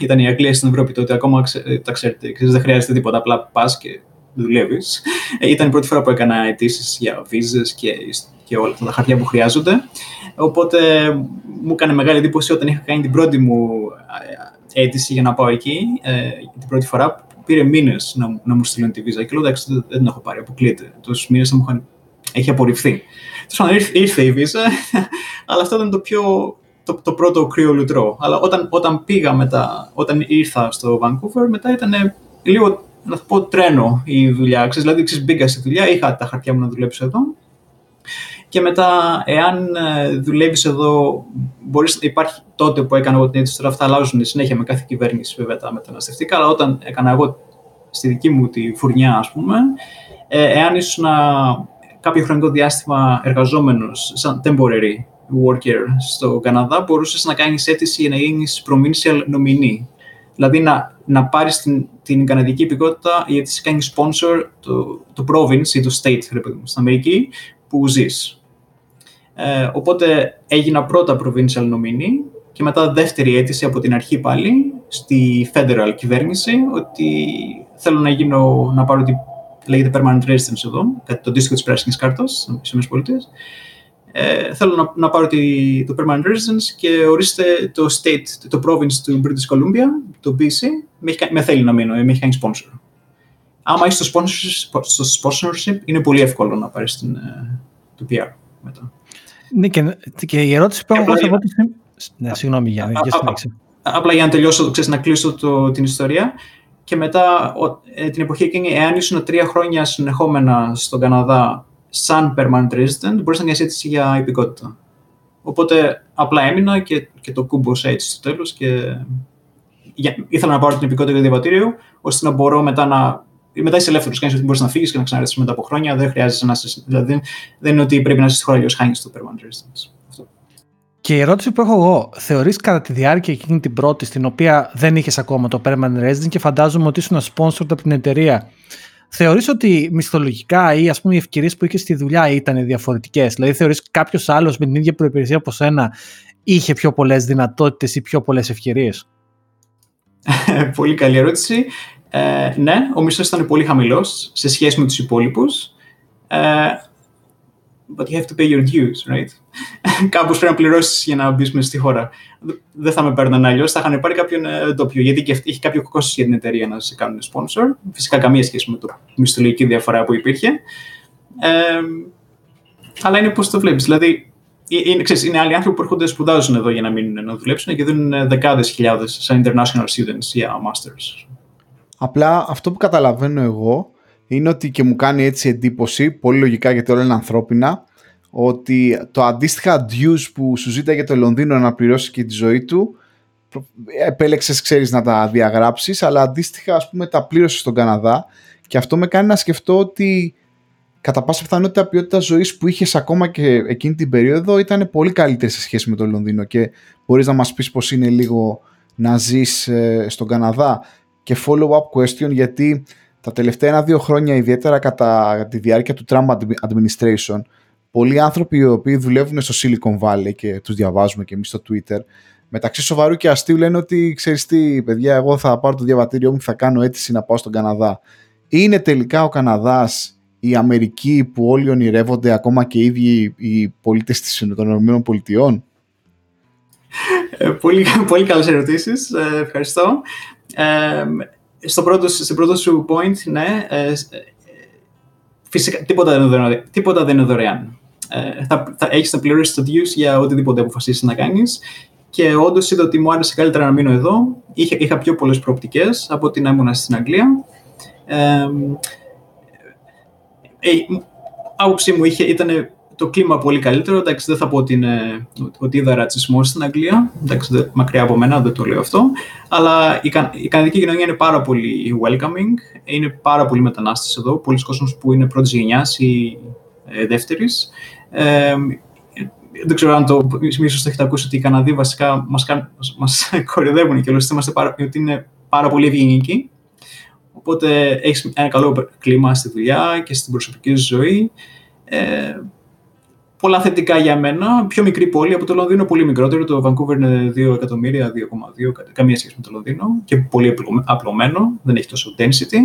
C: ήταν η Αγγλία στην Ευρώπη τότε, ακόμα τα ξέρετε, δεν χρειάζεται τίποτα, απλά πας και δουλεύεις. Ε, ήταν η πρώτη φορά που έκανα αιτήσεις για βίζες και, και όλα αυτά τα χαρτιά που χρειάζονται. Οπότε μου έκανε μεγάλη εντύπωση όταν είχα κάνει την πρώτη μου αίτηση για να πάω εκεί, ε, την πρώτη φορά, πήρε μήνες να, να μου στείλουν τη βίζα. Και λέω εντάξει, δεν, δεν την έχω πάρει, αποκλείεται. Τόσους μήνες θα μου είχαν. Έχει απορριφθεί. Τέλος ήρθε, ήρθε η βίζα, αλλά αυτό ήταν το πιο. Το, το πρώτο κρύο λουτρό. Αλλά όταν, όταν πήγα μετά, όταν ήρθα στο Vancouver, μετά ήταν λίγο, να πω, τρένο η δουλειά. Ξέρεις, δηλαδή, ξέρεις, μπήκα στη δουλειά, είχα τα χαρτιά μου να δουλέψω εδώ και μετά, εάν ε, δουλεύεις εδώ, μπορείς, υπάρχει τότε που έκανα εγώ την αίτηση, τώρα αυτά αλλάζουν συνέχεια με κάθε κυβέρνηση βέβαια τα μεταναστευτικά, αλλά όταν έκανα εγώ στη δική μου τη φουρνιά, ας πούμε, ε, εάν ήσουν κάποιο χρονικό διάστημα εργαζόμενος σαν temporary worker στο Καναδά, μπορούσες να κάνεις αίτηση για να γίνεις provincial nominee. Δηλαδή να, να πάρεις την, την καναδική υπηκότητα γιατί σε κάνει sponsor το, το province ή το state, στην Αμερική, που ζεις. Ε, οπότε έγινα πρώτα provincial nominee και μετά δεύτερη αίτηση από την αρχή πάλι στη federal κυβέρνηση ότι θέλω να γίνω, να πάρω τη λέγεται permanent residence εδώ, κάτι το αντίστοιχο της πράσινης κάρτας στις ΗΠΑ. Ε, θέλω να, να πάρω τη, το permanent residence και ορίστε το state, το province του British Columbia, το BC, με, με θέλει να μείνω, με έχει κάνει sponsor. Άμα είσαι στο sponsorship, στο sponsorship είναι πολύ εύκολο να πάρεις την, ε, το PR μετά.
A: Ναι, και, και η ερώτηση που έχω εγώ Ναι, συγγνώμη, για, για
C: Απλά για να τελειώσω, ξέρεις, να κλείσω το, την ιστορία. Και μετά, ο, ε, την εποχή εκείνη, εάν ήσουν τρία χρόνια συνεχόμενα στον Καναδά σαν permanent resident, μπορείς να διασύτηση για υπηκότητα. Οπότε απλά έμεινα και, και το κούμποσα έτσι στο τέλος και για, ήθελα να πάρω την υπηκότητα για διαβατήριο, ώστε να μπορώ μετά να μετά είσαι ελεύθερος. Κάνεις ότι μπορείς να φύγεις και να ξαναρθείς μετά από χρόνια. Δεν χρειάζεται να είσαι. Δηλαδή, δεν είναι ότι πρέπει να είσαι στη χώρα, αλλιώς χάνεις το permanent residence.
A: Και η ερώτηση που έχω εγώ, θεωρείς κατά τη διάρκεια εκείνη την πρώτη, στην οποία δεν είχες ακόμα το permanent residence και φαντάζομαι ότι ήσουν sponsored από την εταιρεία, θεωρείς ότι μισθολογικά ή ας πούμε οι ευκαιρίες που είχες στη δουλειά ήταν διαφορετικές; Δηλαδή θεωρείς κάποιος άλλος με την ίδια προπηρεσία από σένα είχε πιο πολλές δυνατότητες ή πιο πολλές ευκαιρίες;
C: Πολύ καλή ερώτηση. Ε, ναι, ο μισθός ήταν πολύ χαμηλός σε σχέση με τους υπόλοιπους. Ε, but you have to pay your dues, right? Κάπως πρέπει να πληρώσεις για να μπεις μέσα στη χώρα. Δεν θα με παίρνουν αλλιώς, θα είχαν πάρει κάποιον ε, ντόπιο, γιατί και έχει κάποιο κόστος για την εταιρεία να σε κάνουν sponsor. Φυσικά καμία σχέση με το μισθολογική διαφορά που υπήρχε. Ε, αλλά είναι πώς το βλέπεις. Δηλαδή, ε, είναι, ξέρεις, είναι άλλοι άνθρωποι που έρχονται σπουδάζουν εδώ για να μείνουν να δουλέψουν και δίνουν δεκάδες χιλιάδες σαν international students για masters.
B: Απλά αυτό που καταλαβαίνω εγώ είναι ότι και μου κάνει έτσι εντύπωση, πολύ λογικά γιατί όλα είναι ανθρώπινα, ότι το αντίστοιχα dues που σου ζήταγε το Λονδίνο να πληρώσει και τη ζωή του, επέλεξες, ξέρεις, να τα διαγράψεις, αλλά αντίστοιχα, ας πούμε, τα πλήρωσες στον Καναδά. Και αυτό με κάνει να σκεφτώ ότι κατά πάσα πιθανότητα η ποιότητα ζωής που είχες ακόμα και εκείνη την περίοδο ήταν πολύ καλύτερη σε σχέση με το Λονδίνο. Και μπορείς να μας πεις πως είναι λίγο να ζεις ε, στον Καναδά. Και follow-up question γιατί τα τελευταία ένα-δύο χρόνια, ιδιαίτερα κατά τη διάρκεια του Trump administration, πολλοί άνθρωποι οι οποίοι δουλεύουν στο Silicon Valley και τους διαβάζουμε και εμείς στο Twitter, μεταξύ σοβαρού και αστείου λένε ότι ξέρεις τι παιδιά, εγώ θα πάρω το διαβατήριό μου και θα κάνω αίτηση να πάω στον Καναδά. Είναι τελικά ο Καναδάς η Αμερική που όλοι ονειρεύονται ακόμα και οι ίδιοι οι πολίτες των ΗΠΑ.
C: Ε, πολύ, πολύ καλές ερωτήσεις. Ε, ευχαριστώ. Ε, στο πρώτο, στο πρώτο σου point, ναι, ε, φυσικά τίποτα δεν είναι δωρεάν. Τίποτα δεν είναι δωρεάν. Ε, θα, θα έχεις να πληρώσεις το dues για οτιδήποτε αποφασίσεις να κάνεις και όντως είδα ότι μου άρεσε καλύτερα να μείνω εδώ. Είχα, είχα πιο πολλές προοπτικές από ότι να ήμουν στην Αγγλία. Ε, ε, άποψή μου είχε, ήταν το κλίμα πολύ καλύτερο. Εντάξει, δεν θα πω ότι, είναι, ότι είδα ρατσισμό στην Αγγλία. Εντάξει, μακριά από μένα, δεν το λέω αυτό. Αλλά η, η καναδική κοινωνία είναι πάρα πολύ welcoming. Είναι πάρα πολλοί μετανάστες εδώ. Πολλοί κόσμοι που είναι πρώτης γενιάς ή ε, δεύτερης. Ε, δεν ξέρω αν το ίσω το έχετε ακούσει ότι οι Καναδοί βασικά μας μας κορυδεύουν και όλες είμαστε πάρα, ότι είναι πάρα πολύ ευγενικοί. Οπότε έχεις ένα καλό κλίμα στη δουλειά και στην προσωπική ζωή. Ε, πολλά θετικά για μένα. Πιο μικρή πόλη από το Λονδίνο, πολύ μικρότερο. Το Vancouver είναι 2 εκατομμύρια, 2,2, καμία σχέση με το Λονδίνο και πολύ απλωμένο, δεν έχει τόσο density.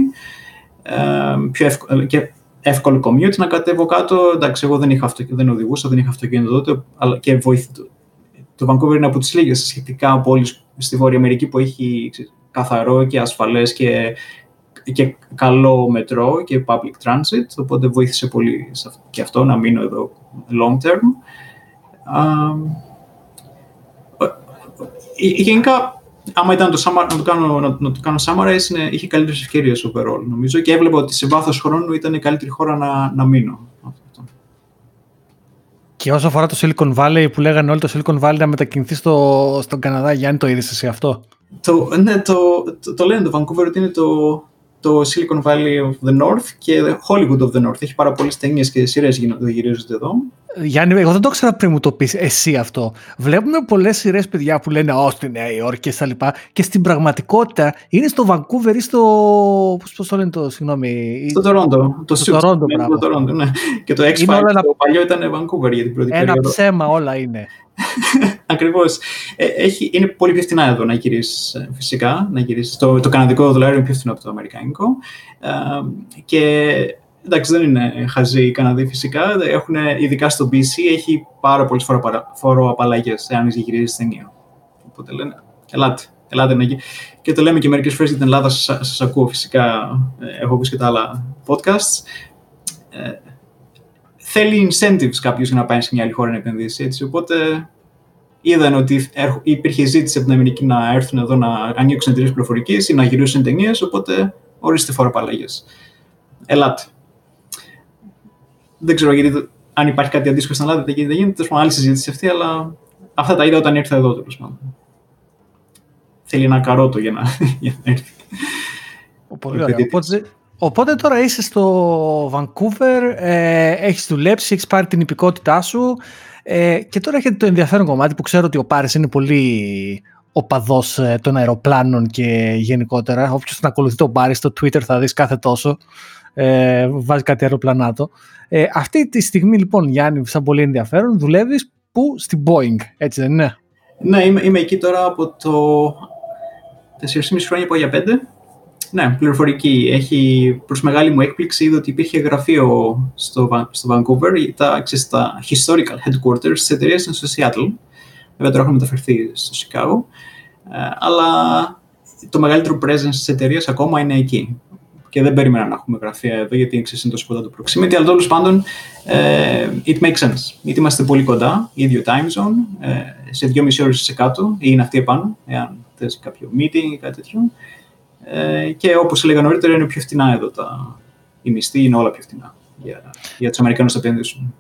C: Ε, πιο εύκολο, και εύκολο commute να κατέβω κάτω. Εντάξει, εγώ δεν, είχα αυτο, δεν οδηγούσα, δεν είχα αυτοκίνητο τότε αλλά και βοήθη, το, το Vancouver είναι από τις λίγες σχετικά πόλεις στη Βόρεια Αμερική που έχει καθαρό και ασφαλές και και καλό μετρό και public transit, οπότε βοήθησε πολύ και αυτό να μείνω εδώ long term. γενικά, άμα ήταν το summer, να το κάνω, να, το κάνω summarize, είναι, είχε καλύτερες ευκαιρίες overall, νομίζω, και έβλεπα ότι σε βάθος χρόνου ήταν η καλύτερη χώρα να, να μείνω.
A: Και όσο αφορά το Silicon Valley που λέγανε όλοι το Silicon Valley να μετακινηθεί στο, στον Καναδά, Γιάννη, το είδες εσύ αυτό;
C: Το, ναι, το, το, το λένε το Vancouver ότι είναι το, το Silicon Valley of the North και Hollywood of the North. Έχει πάρα πολλές ταινίες και σειρές γυρίζονται εδώ.
A: Γιάννη, εγώ δεν το ήξερα πριν μου το πεις εσύ αυτό. Βλέπουμε πολλές σειρές παιδιά που λένε Ω στη Νέα Υόρκη και στα λοιπά. Και στην πραγματικότητα είναι στο Vancouver ή στο. Πώς το λένε το, συγγνώμη.
C: Στο Toronto.
A: Το στο Toronto, ναι, το
C: Toronto, ναι. Και το X-Files το παλιό ήταν Vancouver για την πρώτη
A: Ένα περίοδο. ψέμα όλα είναι.
C: Ακριβώς. Ε, είναι πολύ πιο φθηνά εδώ να γυρίσεις, ε, φυσικά. Να γυρίσεις. Το, το καναδικό δολάριο είναι πιο φθηνό από το αμερικάνικο. Ε, και εντάξει, δεν είναι χαζοί οι Καναδοί φυσικά. Έχουν, ειδικά στο BC έχει πάρα πολλές φοροαπαλλαγές εάν γυρίζεις ταινία. Οπότε λένε, ελάτε. Ελάτε να Και το λέμε και μερικές φορές για την Ελλάδα, σας ακούω φυσικά. Ε, έχω πει και τα άλλα podcasts. Ε, θέλει incentives κάποιος για να πάει σε μια άλλη χώρα να επενδύσει. Έτσι. Οπότε είδαν ότι υπήρχε ζήτηση από την Αμερική να έρθουν εδώ να ανοίξουν εταιρείες πληροφορικής ή να γυρίσουν ταινίες. Οπότε ορίστε φοροπαλλαγέ. Ελάτε. Δεν ξέρω γιατί, αν υπάρχει κάτι αντίστοιχο στην Ελλάδα, δεν γίνεται. Δεν γίνεται. άλλη συζήτηση αυτή, αλλά αυτά τα είδα όταν ήρθα εδώ τέλος πάντων. Θέλει ένα καρότο για να, για να έρθει.
A: Πολύ ωραία. Οπότε, Οπότε τώρα είσαι στο Vancouver, ε, έχεις δουλέψει, έχεις πάρει την υπηκότητά σου ε, και τώρα έχετε το ενδιαφέρον κομμάτι που ξέρω ότι ο Πάρης είναι πολύ οπαδός ε, των αεροπλάνων και γενικότερα. Όποιος τον ακολουθεί τον Πάρη στο Twitter θα δεις κάθε τόσο. Ε, βάζει κάτι αεροπλανάτο. Ε, αυτή τη στιγμή λοιπόν Γιάννη, σαν πολύ ενδιαφέρον, δουλεύεις που στην Boeing, έτσι δεν είναι;
C: Ναι, είμαι, είμαι εκεί τώρα από το 4,5 χρόνια, πάω για 5 ναι, πληροφορική. Έχει, προς μεγάλη μου έκπληξη είδα ότι υπήρχε γραφείο στο, στο Vancouver, τα, ξέρεις, τα historical headquarters της εταιρείας είναι στο Seattle. Βέβαια τώρα έχουν μεταφερθεί στο Chicago. Ε, αλλά το μεγαλύτερο presence της εταιρείας ακόμα είναι εκεί. Και δεν περίμενα να έχουμε γραφεία εδώ, γιατί ξέρεις, είναι τόσο κοντά το proximity, αλλά τέλος πάντων, ε, it makes sense. Γιατί είμαστε πολύ κοντά, ίδιο time zone, ε, σε δυόμιση ώρες σε κάτω, ή είναι αυτή επάνω, εάν θες κάποιο meeting ή κάτι τέτοιο. Ε, και όπως έλεγα νωρίτερα, είναι πιο φτηνά εδώ τα... Οι μισθοί είναι όλα πιο φτηνά για, για τους Αμερικανούς να επενδύσουν.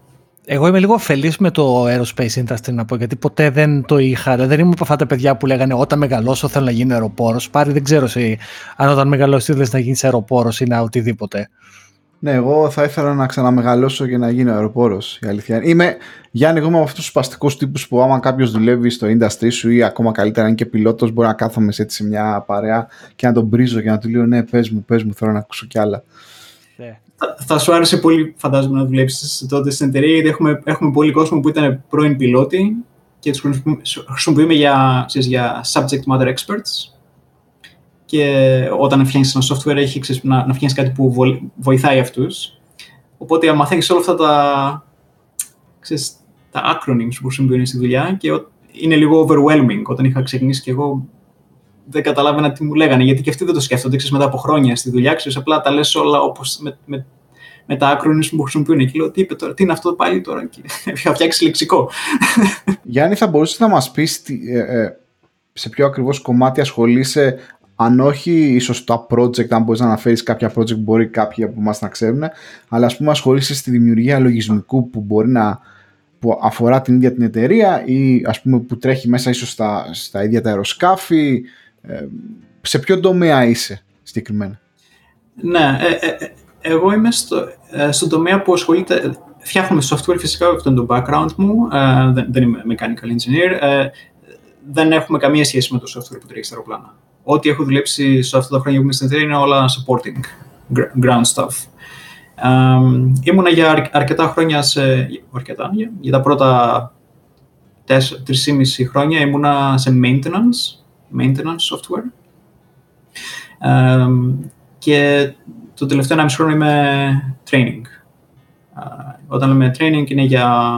A: Εγώ είμαι λίγο αφελής με το aerospace industry να πω, γιατί ποτέ δεν το είχα. Δεν ήμουν από αυτά τα παιδιά που λέγανε όταν μεγαλώσω θέλω να γίνω αεροπόρος. Πάρει δεν ξέρω εσύ, αν όταν μεγαλώσεις θέλεις να γίνεις αεροπόρος ή να οτιδήποτε.
B: Ναι, εγώ θα ήθελα να ξαναμεγαλώσω και να γίνω αεροπόρος, η αλήθεια. Είμαι, Γιάννη, εγώ είμαι από αυτούς τους σπαστικούς τύπους που άμα κάποιος δουλεύει στο industry σου ή ακόμα καλύτερα είναι και πιλότος, μπορεί να κάθομαι σε, έτσι, σε μια παρέα και να τον μπρίζω και να του λέω ναι, πες μου, πες μου, θέλω να ακούσω κι άλλα.
C: Ναι. Θα, σου άρεσε πολύ, φαντάζομαι, να δουλέψεις τότε στην εταιρεία, γιατί έχουμε, έχουμε πολύ κόσμο που ήταν πρώην πιλότοι και τους χρησιμοποιούμε για, για subject matter experts και όταν φτιάχνεις ένα software έχει ξέρεις, να, να φτιάχνεις κάτι που βοηθάει αυτούς. Οπότε μαθαίνει όλα αυτά τα, ξέρεις, τα acronyms που χρησιμοποιούν στη δουλειά και είναι λίγο overwhelming. Όταν είχα ξεκινήσει και εγώ δεν καταλάβαινα τι μου λέγανε, γιατί και αυτοί δεν το σκέφτονται ξέρεις, μετά από χρόνια στη δουλειά. Ξέρεις, απλά τα λες όλα όπως με, με, με τα acronyms που χρησιμοποιούν. Και λέω, τι είπε τώρα, τι είναι αυτό πάλι τώρα, και είχα φτιάξει λεξικό.
B: Γιάννη, θα μπορούσες να μας πεις ε, ε, σε ποιο ακριβώς κομμάτι ασχολείσαι αν όχι ίσως τα project, αν μπορείς να αναφέρεις κάποια project που μπορεί κάποιοι από εμάς να ξέρουν, αλλά ας πούμε ασχολείσαι στη δημιουργία λογισμικού που μπορεί να που αφορά την ίδια την εταιρεία ή ας πούμε που τρέχει μέσα ίσως στα, στα ίδια τα αεροσκάφη. Ε, σε ποιο τομέα είσαι συγκεκριμένα;
C: Ναι, ε, ε, ε εγώ είμαι στο, ε, στον τομέα που ασχολείται, φτιάχνουμε software φυσικά, αυτό είναι το background μου, δεν, δεν είμαι mechanical engineer, δεν έχουμε καμία σχέση με το software που τρέχει στα αεροπλάνα ό,τι έχω δουλέψει σε αυτά τα χρόνια που είμαι στην εταιρεία είναι όλα supporting, ground stuff. Um, ήμουνα για αρκετά χρόνια, σε, αρκετά, για, τα πρώτα 3,5 χρόνια ήμουνα σε maintenance, maintenance software. Um, και το τελευταίο 1,5 χρόνο είμαι training. Uh, όταν λέμε training είναι για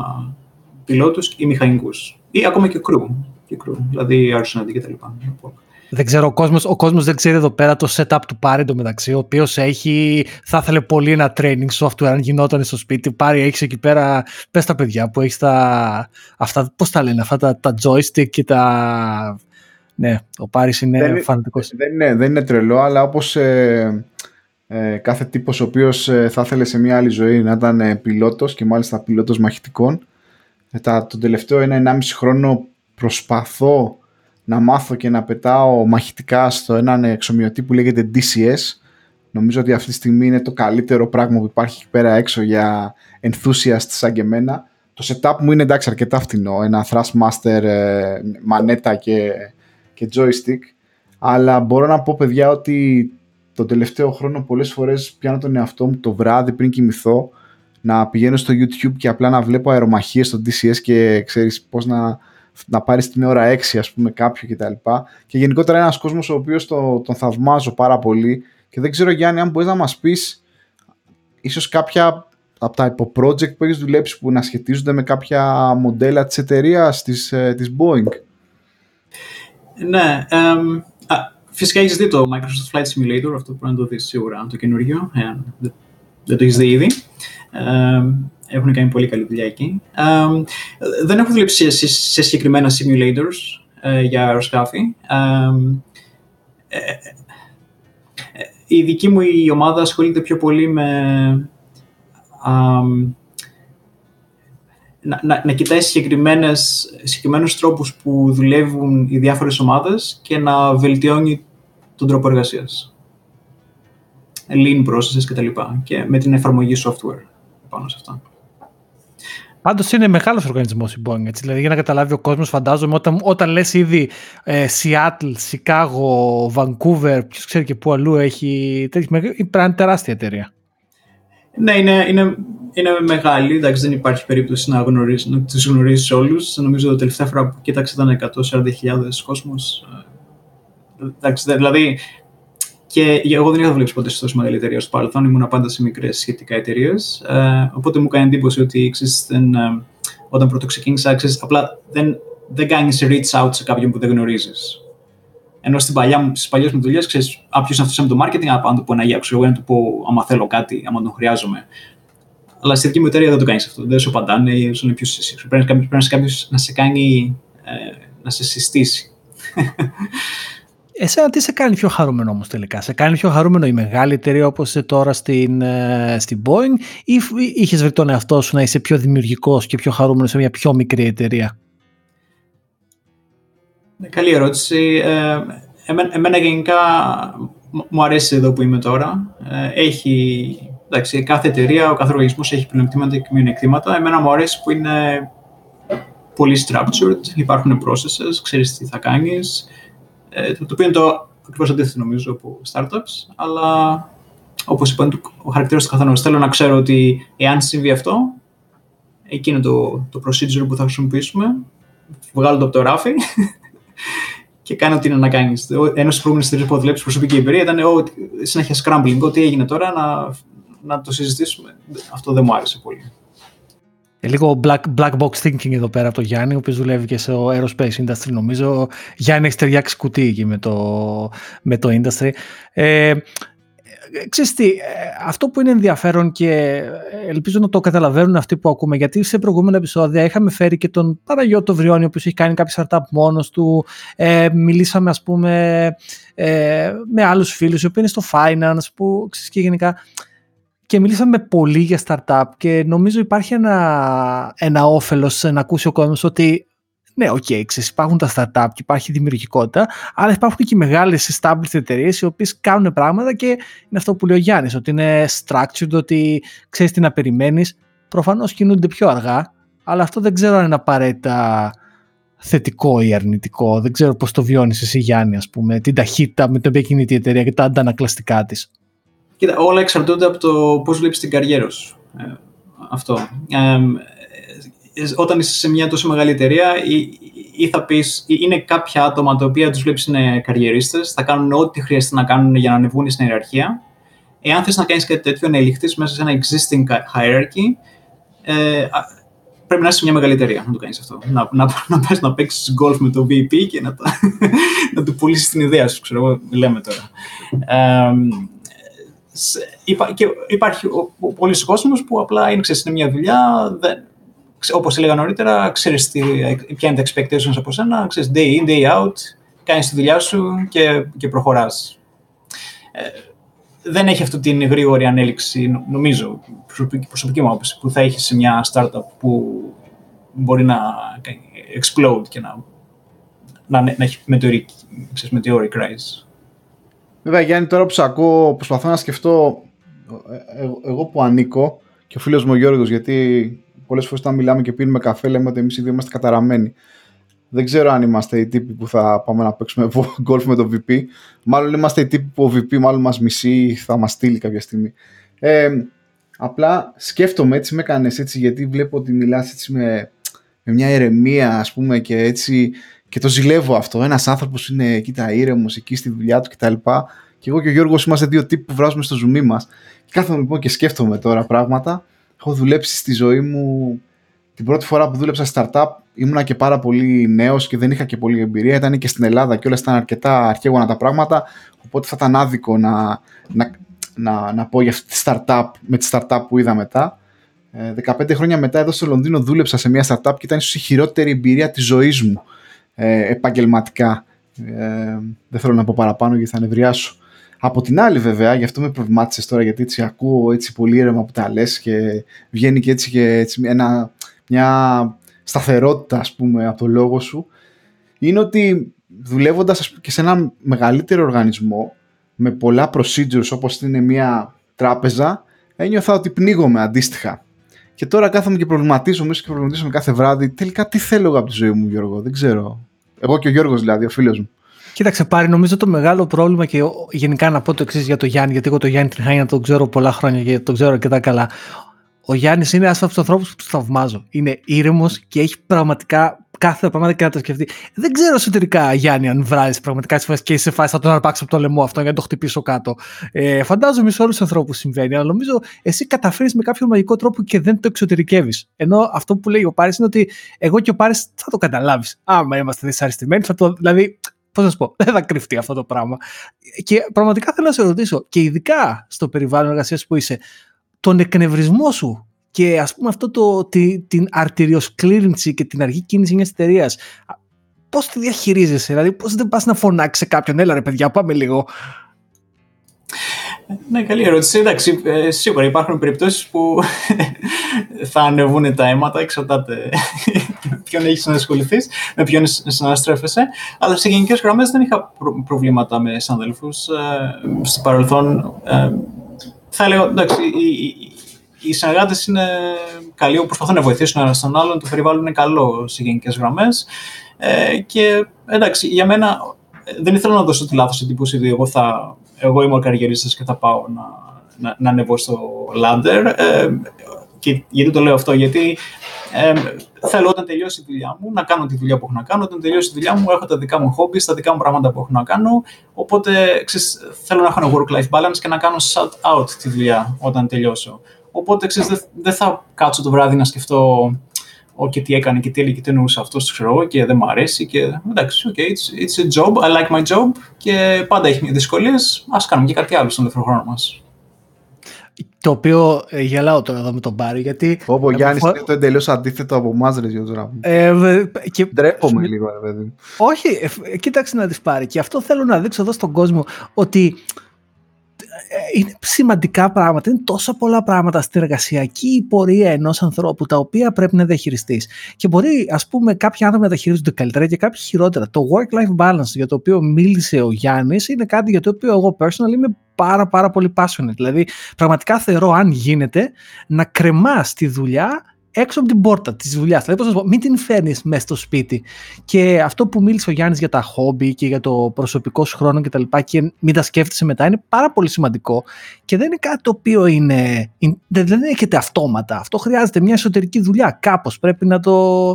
C: πιλότους ή μηχανικούς ή ακόμα και crew, και crew δηλαδή αεροσυναντή κτλ.
A: Δεν ξέρω, ο κόσμος, ο κόσμος δεν ξέρει εδώ πέρα το setup του Πάρη μεταξύ, ο οποίος έχει, θα ήθελε πολύ ένα training software αν γινόταν στο σπίτι. Πάρη, έχεις εκεί πέρα, πες τα παιδιά που έχεις τα, αυτά, πώς τα λένε, αυτά τα, τα joystick και τα... Ναι, ο Πάρης είναι δεν, φανατικός.
B: Δεν είναι, δεν είναι τρελό, αλλά όπως ε, ε, κάθε τύπος ο οποίος ε, θα ήθελε σε μια άλλη ζωή να ήταν ε, πιλότος και μάλιστα πιλότος μαχητικών, ε, τα, τον τελευταίο ένα-ενάμιση χρόνο προσπαθώ να μάθω και να πετάω μαχητικά στο έναν εξομοιωτή που λέγεται DCS. Νομίζω ότι αυτή τη στιγμή είναι το καλύτερο πράγμα που υπάρχει εκεί πέρα έξω για enthusiasts σαν και εμένα. Το setup μου είναι εντάξει αρκετά φτηνό, ένα Thrustmaster, ε, μανέτα και, και joystick, αλλά μπορώ να πω παιδιά ότι το τελευταίο χρόνο πολλές φορές πιάνω τον εαυτό μου το βράδυ πριν κοιμηθώ να πηγαίνω στο YouTube και απλά να βλέπω αερομαχίες στο DCS και ξέρεις πώς να να πάρεις την ώρα 6 ας πούμε κάποιο κτλ. Και, και γενικότερα ένας κόσμος ο οποίος το, τον θαυμάζω πάρα πολύ και δεν ξέρω Γιάννη αν μπορείς να μας πεις ίσως κάποια από τα υποπρoject που έχεις δουλέψει που να σχετίζονται με κάποια μοντέλα της εταιρείας της, ε, της Boeing.
C: Ναι, um, α, φυσικά έχεις δει το Microsoft Flight Simulator, αυτό που να το δεις σίγουρα, το καινούργιο, εάν δεν, δεν το έχεις δει ήδη. Um, έχουν κάνει πολύ καλή δουλειά εκεί. δεν έχω δουλέψει σε, σε συγκεκριμένα simulators uh, για αεροσκάφη. Ε, ε, η δική μου η ομάδα ασχολείται πιο πολύ με να, να, να κοιτάει συγκεκριμένους τρόπους που δουλεύουν οι διάφορες ομάδες και να βελτιώνει τον τρόπο εργασίας. Lean processes κτλ. Και, και με την εφαρμογή software πάνω σε αυτά.
A: Πάντως είναι μεγάλος οργανισμός η Boeing. Έτσι. Δηλαδή, για να καταλάβει ο κόσμος, φαντάζομαι όταν, όταν λες ήδη ε, Seattle, Chicago, Vancouver, ποιος ξέρει και πού αλλού έχει. Πρέπει να είναι τεράστια εταιρεία.
C: Ναι, είναι, είναι, είναι μεγάλη. Εντάξει, δεν υπάρχει περίπτωση να, γνωρίζει, να τους γνωρίζεις όλους. Νομίζω ότι τελευταία φορά που κοίταξε ήταν 140.000 κόσμος. Ε, εντάξει, δηλαδή και εγώ δεν είχα δουλέψει ποτέ σε τόσο μεγάλη εταιρεία στο παρελθόν, ήμουν πάντα σε μικρές σχετικά εταιρείες. Ε, οπότε μου κάνει εντύπωση ότι ξέρεις, δεν, ε, όταν πρώτο ξεκίνησα, ξέρεις, απλά δεν, δεν κάνεις reach out σε κάποιον που δεν γνωρίζεις. Ενώ στην παλιά, στις παλιές μου δουλειές, ξέρεις, α, ποιος είναι αυτός με το marketing, να πάω να του πω ένα γεια, ξέρω, να του πω άμα θέλω κάτι, άμα τον χρειάζομαι. Αλλά στη δική μου εταιρεία δεν το κάνεις αυτό. Δεν σου απαντάνε ή σου είναι ποιος εσύ. Πρέπει, πρέπει κάποιος να σε κάνει, ε, να σε συστήσει.
A: Εσένα τι σε κάνει πιο χαρούμενο όμως τελικά; Σε κάνει πιο χαρούμενο η μεγάλη εταιρεία όπως είσαι τώρα στην, ε, στην Boeing ή είχες βρει τον εαυτό σου να είσαι πιο δημιουργικός και πιο χαρούμενος σε μια πιο μικρή εταιρεία;
C: Ναι, καλή ερώτηση. Ε, εμένα, γενικά μου αρέσει εδώ που είμαι τώρα. Ε, έχει, εντάξει, κάθε εταιρεία, ο κάθε οργανισμός έχει πλεονεκτήματα και μειονεκτήματα. Εμένα μου αρέσει που είναι πολύ structured, υπάρχουν processes, ξέρεις τι θα κάνεις. Ε, το οποίο είναι το ακριβώς αντίθετο νομίζω από startups, αλλά όπως είπα, ο χαρακτήρας του καθενός. Θέλω να ξέρω ότι εάν συμβεί αυτό, εκείνο το, το procedure που θα χρησιμοποιήσουμε, βγάλω το από το ράφι και κάνω ό,τι είναι να κάνει. Ένας στι προηγούμενε εταιρείες που δουλέψει προσωπική εμπειρία ήταν ο, συνέχεια scrambling. Ό,τι έγινε τώρα να, να το συζητήσουμε. Αυτό δεν μου άρεσε πολύ.
A: Ε, λίγο black, black box thinking εδώ πέρα από το Γιάννη, ο οποίος δουλεύει και στο aerospace industry νομίζω. Γιάννη έχεις ταιριάξει κουτί εκεί με το, με το industry. Ε, ξέρεις τι, ε, αυτό που είναι ενδιαφέρον και ελπίζω να το καταλαβαίνουν αυτοί που ακούμε, γιατί σε προηγούμενα επεισόδια είχαμε φέρει και τον Παραγιώτο Βριώνη, ο οποίος έχει κάνει κάποια startup μόνος του, ε, μιλήσαμε ας πούμε ε, με άλλους φίλους, οι οποίοι είναι στο finance, που ξέρεις και γενικά και μιλήσαμε πολύ για startup και νομίζω υπάρχει ένα, ένα όφελος να ακούσει ο κόσμος ότι ναι, ok, okay, υπάρχουν τα startup και υπάρχει δημιουργικότητα, αλλά υπάρχουν και οι μεγάλες established εταιρείες οι οποίες κάνουν πράγματα και είναι αυτό που λέει ο Γιάννης, ότι είναι structured, ότι ξέρεις τι να περιμένεις. Προφανώς κινούνται πιο αργά, αλλά αυτό δεν ξέρω αν είναι απαραίτητα θετικό ή αρνητικό. Δεν ξέρω πώς το βιώνεις εσύ, Γιάννη, ας πούμε, την ταχύτητα με την οποία κινείται η εταιρεία και τα αντανακλαστικά της.
C: Κοίτα, όλα εξαρτώνται από το πώς βλέπεις την καριέρα σου. Ε, αυτό. Ε, όταν είσαι σε μια τόσο μεγάλη εταιρεία ή, ή θα πεις, ή είναι κάποια άτομα τα οποία τους βλέπεις είναι καριερίστες, θα κάνουν ό,τι χρειάζεται να κάνουν για να ανεβούν στην ιεραρχία. Εάν θες να κάνεις κάτι τέτοιο, να ελιχθείς μέσα σε ένα existing hierarchy, ε, πρέπει να είσαι σε μια μεγάλη εταιρεία να το κάνεις αυτό. Να, να, να πας να παίξεις golf με το VP και να, να του πουλήσεις την ιδέα σου, ξέρω εγώ, λέμε τώρα. Ε, και υπάρχει ο, πολλοί κόσμος που απλά είναι, ξέρεις, είναι μια δουλειά, δεν, Όπως έλεγα νωρίτερα, ξέρεις ποια είναι τα expectations από σένα, ξέρεις day in, day out, κάνεις τη δουλειά σου και, και προχωράς. Ε, δεν έχει αυτή την γρήγορη ανέλυξη, νομίζω, προσωπική, προσωπική μου άποψη, που θα έχεις σε μια startup που μπορεί να explode και να, να, να έχει meteoric rise.
B: Βέβαια, Γιάννη, τώρα που σε ακούω, προσπαθώ να σκεφτώ ε, ε, εγώ που ανήκω και ο φίλος μου ο Γιώργος, γιατί πολλές φορές όταν μιλάμε και πίνουμε καφέ, λέμε ότι εμείς οι δύο είμαστε καταραμένοι. Δεν ξέρω αν είμαστε οι τύποι που θα πάμε να παίξουμε γκολφ με το VP. Μάλλον είμαστε οι τύποι που ο VP μάλλον μας μισεί ή θα μας στείλει κάποια στιγμή. Ε, απλά σκέφτομαι έτσι, με έκανες έτσι, γιατί βλέπω ότι μιλάς έτσι με, με μια ηρεμία, ας πούμε, και έτσι. Και το ζηλεύω αυτό. Ένας άνθρωπος είναι εκεί τα ήρεμος, εκεί στη δουλειά του κτλ. Και εγώ και ο Γιώργος είμαστε δύο τύποι που βράζουμε στο ζουμί μας. Και κάθομαι λοιπόν και σκέφτομαι τώρα πράγματα έχω δουλέψει στη ζωή μου την πρώτη φορά που δούλεψα startup ήμουνα και πάρα πολύ νέος και δεν είχα και πολλή εμπειρία. Ήταν και στην Ελλάδα και όλα ήταν αρκετά αρχαίγωνα τα πράγματα. Οπότε θα ήταν άδικο να, να, να, να πω για αυτή τη startup με τη startup που είδα μετά. 15 ε, χρόνια μετά εδώ στο Λονδίνο δούλεψα σε μια startup και ήταν ίσως η χειρότερη εμπειρία της ζωής μου ε, επαγγελματικά. Ε, δεν θέλω να πω παραπάνω γιατί θα νευριάσω. Από την άλλη βέβαια, γι' αυτό με προβλημάτισες τώρα γιατί έτσι ακούω έτσι πολύ ήρεμα που τα λες και βγαίνει και έτσι, και έτσι ένα, μια σταθερότητα ας πούμε από το λόγο σου είναι ότι δουλεύοντας ας πούμε, και σε ένα μεγαλύτερο οργανισμό με πολλά procedures όπως είναι μια τράπεζα ένιωθα ότι πνίγομαι αντίστοιχα. Και τώρα κάθομαι και προβληματίζω μέσα και προβληματίζομαι κάθε βράδυ τελικά τι θέλω εγώ από τη ζωή μου Γιώργο, δεν ξέρω. Εγώ και ο Γιώργος δηλαδή, ο φίλος μου.
A: Κοίταξε πάρει, νομίζω το μεγάλο πρόβλημα και γενικά να πω το εξής για τον Γιάννη, γιατί εγώ τον Γιάννη Τριχάνη τον ξέρω πολλά χρόνια και τον ξέρω αρκετά καλά. Ο Γιάννης είναι ένας από τους ανθρώπους που τους θαυμάζω. Είναι ήρεμος και έχει πραγματικά κάθε πράγματα και να το σκεφτεί. Δεν ξέρω εσωτερικά, Γιάννη, αν βράζεις πραγματικά τις φορέ και είσαι φάση θα τον αρπάξω από το λαιμό αυτό για να το χτυπήσω κάτω. Ε, φαντάζομαι σε όλους τους ανθρώπους συμβαίνει, αλλά νομίζω εσύ καταφέρεις με κάποιο μαγικό τρόπο και δεν το εξωτερικεύεις. Ενώ αυτό που λέει ο Πάρης είναι ότι εγώ και ο Πάρης θα το καταλάβεις. Άμα είμαστε δυσαρεστημένοι, θα το. Δηλαδή, Πώς να σου πω, δεν θα κρυφτεί αυτό το πράγμα. Και πραγματικά θέλω να σε ρωτήσω, και ειδικά στο περιβάλλον εργασίας που είσαι, τον εκνευρισμό σου και ας πούμε αυτό το, τη, την αρτηριοσκλήρυνση και την αργή κίνηση μιας εταιρείας. Πώς τη διαχειρίζεσαι, δηλαδή πώς δεν πας να φωνάξεις κάποιον, έλα ρε παιδιά πάμε λίγο.
C: Ναι, καλή ερώτηση. Εντάξει, ε, σίγουρα υπάρχουν περιπτώσεις που θα ανεβούν τα αίματα, εξαρτάται ποιον έχεις να ασχοληθείς, με ποιον συναστρέφεσαι. Αλλά σε γενικές γραμμές δεν είχα προβλήματα με συναδέλφους. Ε, στο παρελθόν, ε, θα έλεγα, εντάξει, οι συνεργάτες είναι καλοί, προσπαθούν να βοηθήσουν ένα στον άλλον, το περιβάλλον είναι καλό σε γενικές γραμμές. Ε, και εντάξει, για μένα δεν ήθελα να δώσω τη λάθος εντύπωση ότι εγώ, θα, εγώ είμαι ο καριερίστας και θα πάω να, να, να ανεβώ στο ladder. Ε, και γιατί το λέω αυτό, γιατί ε, θέλω όταν τελειώσει η δουλειά μου να κάνω τη δουλειά που έχω να κάνω. Όταν τελειώσει η δουλειά μου, έχω τα δικά μου hobbies, τα δικά μου πράγματα που έχω να κάνω. Οπότε ξέρεις, θέλω να έχω ένα work-life balance και να κάνω shut out τη δουλειά όταν τελειώσω. Οπότε ξέρεις, δεν θα κάτσω το βράδυ να σκεφτώ okay, τι έκανε και τι έλεγε και τι εννοούσε αυτός, ξέρω και δεν μου αρέσει. Και εντάξει, okay, it's, it's a job, I like my job και πάντα έχει δυσκολίες. Α κάνουμε και κάτι άλλο στον ελεύθερο χρόνο μας.
A: Το οποίο ε, γελάω τώρα εδώ με τον Μπάρι, γιατί...
B: Όπω Γιάννης είναι το εντελώς αντίθετο από εμάς, ρε Γιώργο.
A: Ε, και...
B: Ντρέπομαι λίγο, ρε παιδί.
A: Όχι, ε, κοίταξε να δεις πάρει. Και αυτό θέλω να δείξω εδώ στον κόσμο, ότι είναι σημαντικά πράγματα, είναι τόσα πολλά πράγματα στην εργασιακή πορεία ενός ανθρώπου τα οποία πρέπει να διαχειριστείς. Και μπορεί, ας πούμε, κάποιοι άνθρωποι να τα χειρίζονται καλύτερα και κάποιοι χειρότερα. Το work-life balance για το οποίο μίλησε ο Γιάννης είναι κάτι για το οποίο εγώ personal είμαι πάρα πάρα πολύ passionate. Δηλαδή, πραγματικά θεωρώ αν γίνεται να κρεμάς τη δουλειά έξω από την πόρτα της δουλειάς. Δηλαδή, πώς πω, μην την φέρνεις μέσα στο σπίτι. Και αυτό που μίλησε ο Γιάννης για τα χόμπι και για το προσωπικό σου χρόνο κτλ. Και, και μην τα σκέφτεσαι μετά είναι πάρα πολύ σημαντικό. Και δεν είναι κάτι το οποίο είναι. Δεν έρχεται αυτόματα. Αυτό χρειάζεται μια εσωτερική δουλειά. Κάπως πρέπει να το,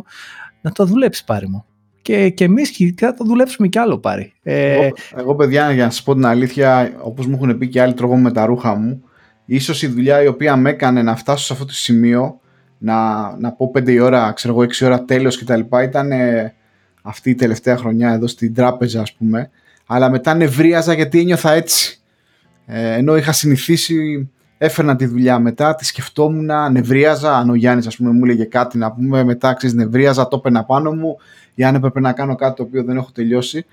A: να το δουλέψεις πάρει μου. Και, και εμείς θα το δουλέψουμε κι άλλο πάρει.
B: Ε, εγώ, εγώ, παιδιά, για να σας πω την αλήθεια, όπως μου έχουν πει και άλλοι, τρώγω με τα ρούχα μου. Ίσως η δουλειά η οποία με έκανε να φτάσω σε αυτό το σημείο να, να πω 5 ώρα, ξέρω εγώ 6 ώρα τέλος κτλ. Ήταν ε, αυτή η τελευταία χρονιά εδώ στην τράπεζα ας πούμε. Αλλά μετά νευρίαζα γιατί ένιωθα έτσι. Ε, ενώ είχα συνηθίσει, έφερνα τη δουλειά μετά, τη σκεφτόμουν, νευρίαζα. Αν ο Γιάννης ας πούμε μου έλεγε κάτι να πούμε, μετά ξέρεις νευρίαζα, το έπαιρνα πάνω μου. Ή αν έπρεπε να κάνω κάτι το οποίο δεν έχω τελειώσει.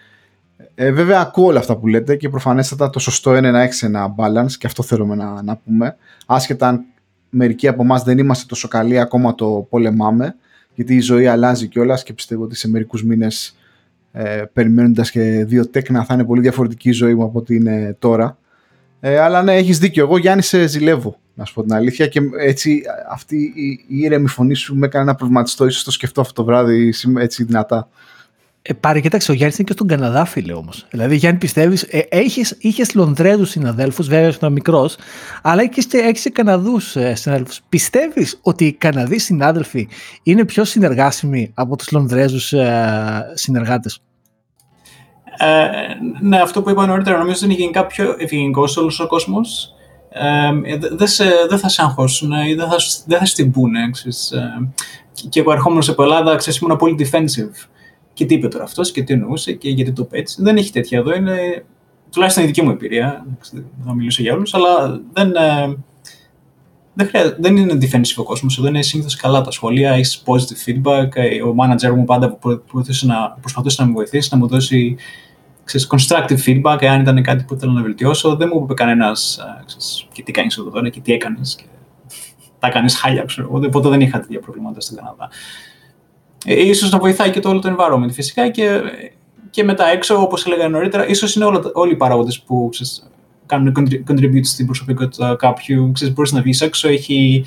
B: Ε, βέβαια ακούω όλα αυτά που λέτε και προφανέστατα το σωστό είναι να έχεις ένα balance και αυτό θέλουμε να, να πούμε. Άσχετα αν μερικοί από εμάς δεν είμαστε τόσο καλοί, ακόμα το πολεμάμε, γιατί η ζωή αλλάζει κιόλας και πιστεύω ότι σε μερικούς μήνες ε, περιμένοντας και δύο τέκνα θα είναι πολύ διαφορετική η ζωή μου από ό,τι είναι τώρα. Ε, αλλά ναι, έχεις δίκιο. Εγώ Γιάννη σε ζηλεύω, να σου πω την αλήθεια. Και έτσι αυτή η, η ήρεμη φωνή σου με έκανε να προβληματιστώ. ίσως το σκεφτώ αυτό το βράδυ έτσι δυνατά.
A: Ε, πάρε, κοίταξε, ο Γιάννης είναι και στον Καναδά, φίλε όμως. Δηλαδή, Γιάννη, πιστεύεις, ε, είχες Λονδρέζου συναδέλφους, βέβαια ήσουν μικρός, αλλά έχεις και, και Καναδούς ε, συναδέλφους. Πιστεύεις ότι οι Καναδοί συνάδελφοι είναι πιο συνεργάσιμοι από τους Λονδρέζους ε, συνεργάτες;
C: Ε, ναι, αυτό που είπα νωρίτερα νομίζω ότι είναι γενικά πιο ευγενικός όλος ο κόσμος. Ε, δεν δε θα σε αγχώσουν ή δεν θα, δεν θα στην πούνε. Ε, και εγώ ερχόμενος από Ελλάδα, ξέρεις, ήμουν πολύ defensive και τι είπε τώρα αυτός και τι εννοούσε και γιατί το είπε έτσι. Δεν έχει τέτοια εδώ. Είναι τουλάχιστον η δική μου εμπειρία. Δεν θα μιλήσω για όλους, αλλά δεν, ε, δεν, χρειάζεται, δεν είναι defensive ο κόσμος. Εδώ είναι συνήθως καλά τα σχολεία. Έχεις positive feedback. Ε, ο manager μου πάντα προσπαθούσε να, προσπαθούσε να με βοηθήσει, να μου δώσει ξέρεις, constructive feedback, εάν ήταν κάτι που ήθελα να βελτιώσω. Δεν μου είπε κανένας ε, και τι κάνεις εδώ τώρα και τι έκανες. Και τα κάνεις χάλια, ξέρω εγώ. Οπότε δεν είχα τέτοια προβλήματα στην Καναδά. Ε, ίσως να βοηθάει και το όλο το environment φυσικά και, και μετά έξω, όπως έλεγα νωρίτερα, ίσως είναι όλα, όλοι οι παράγοντες που ξέρεις, κάνουν contribute στην προσωπικότητα κάποιου. Ξέρεις, μπορείς να βγεις έξω, έχει,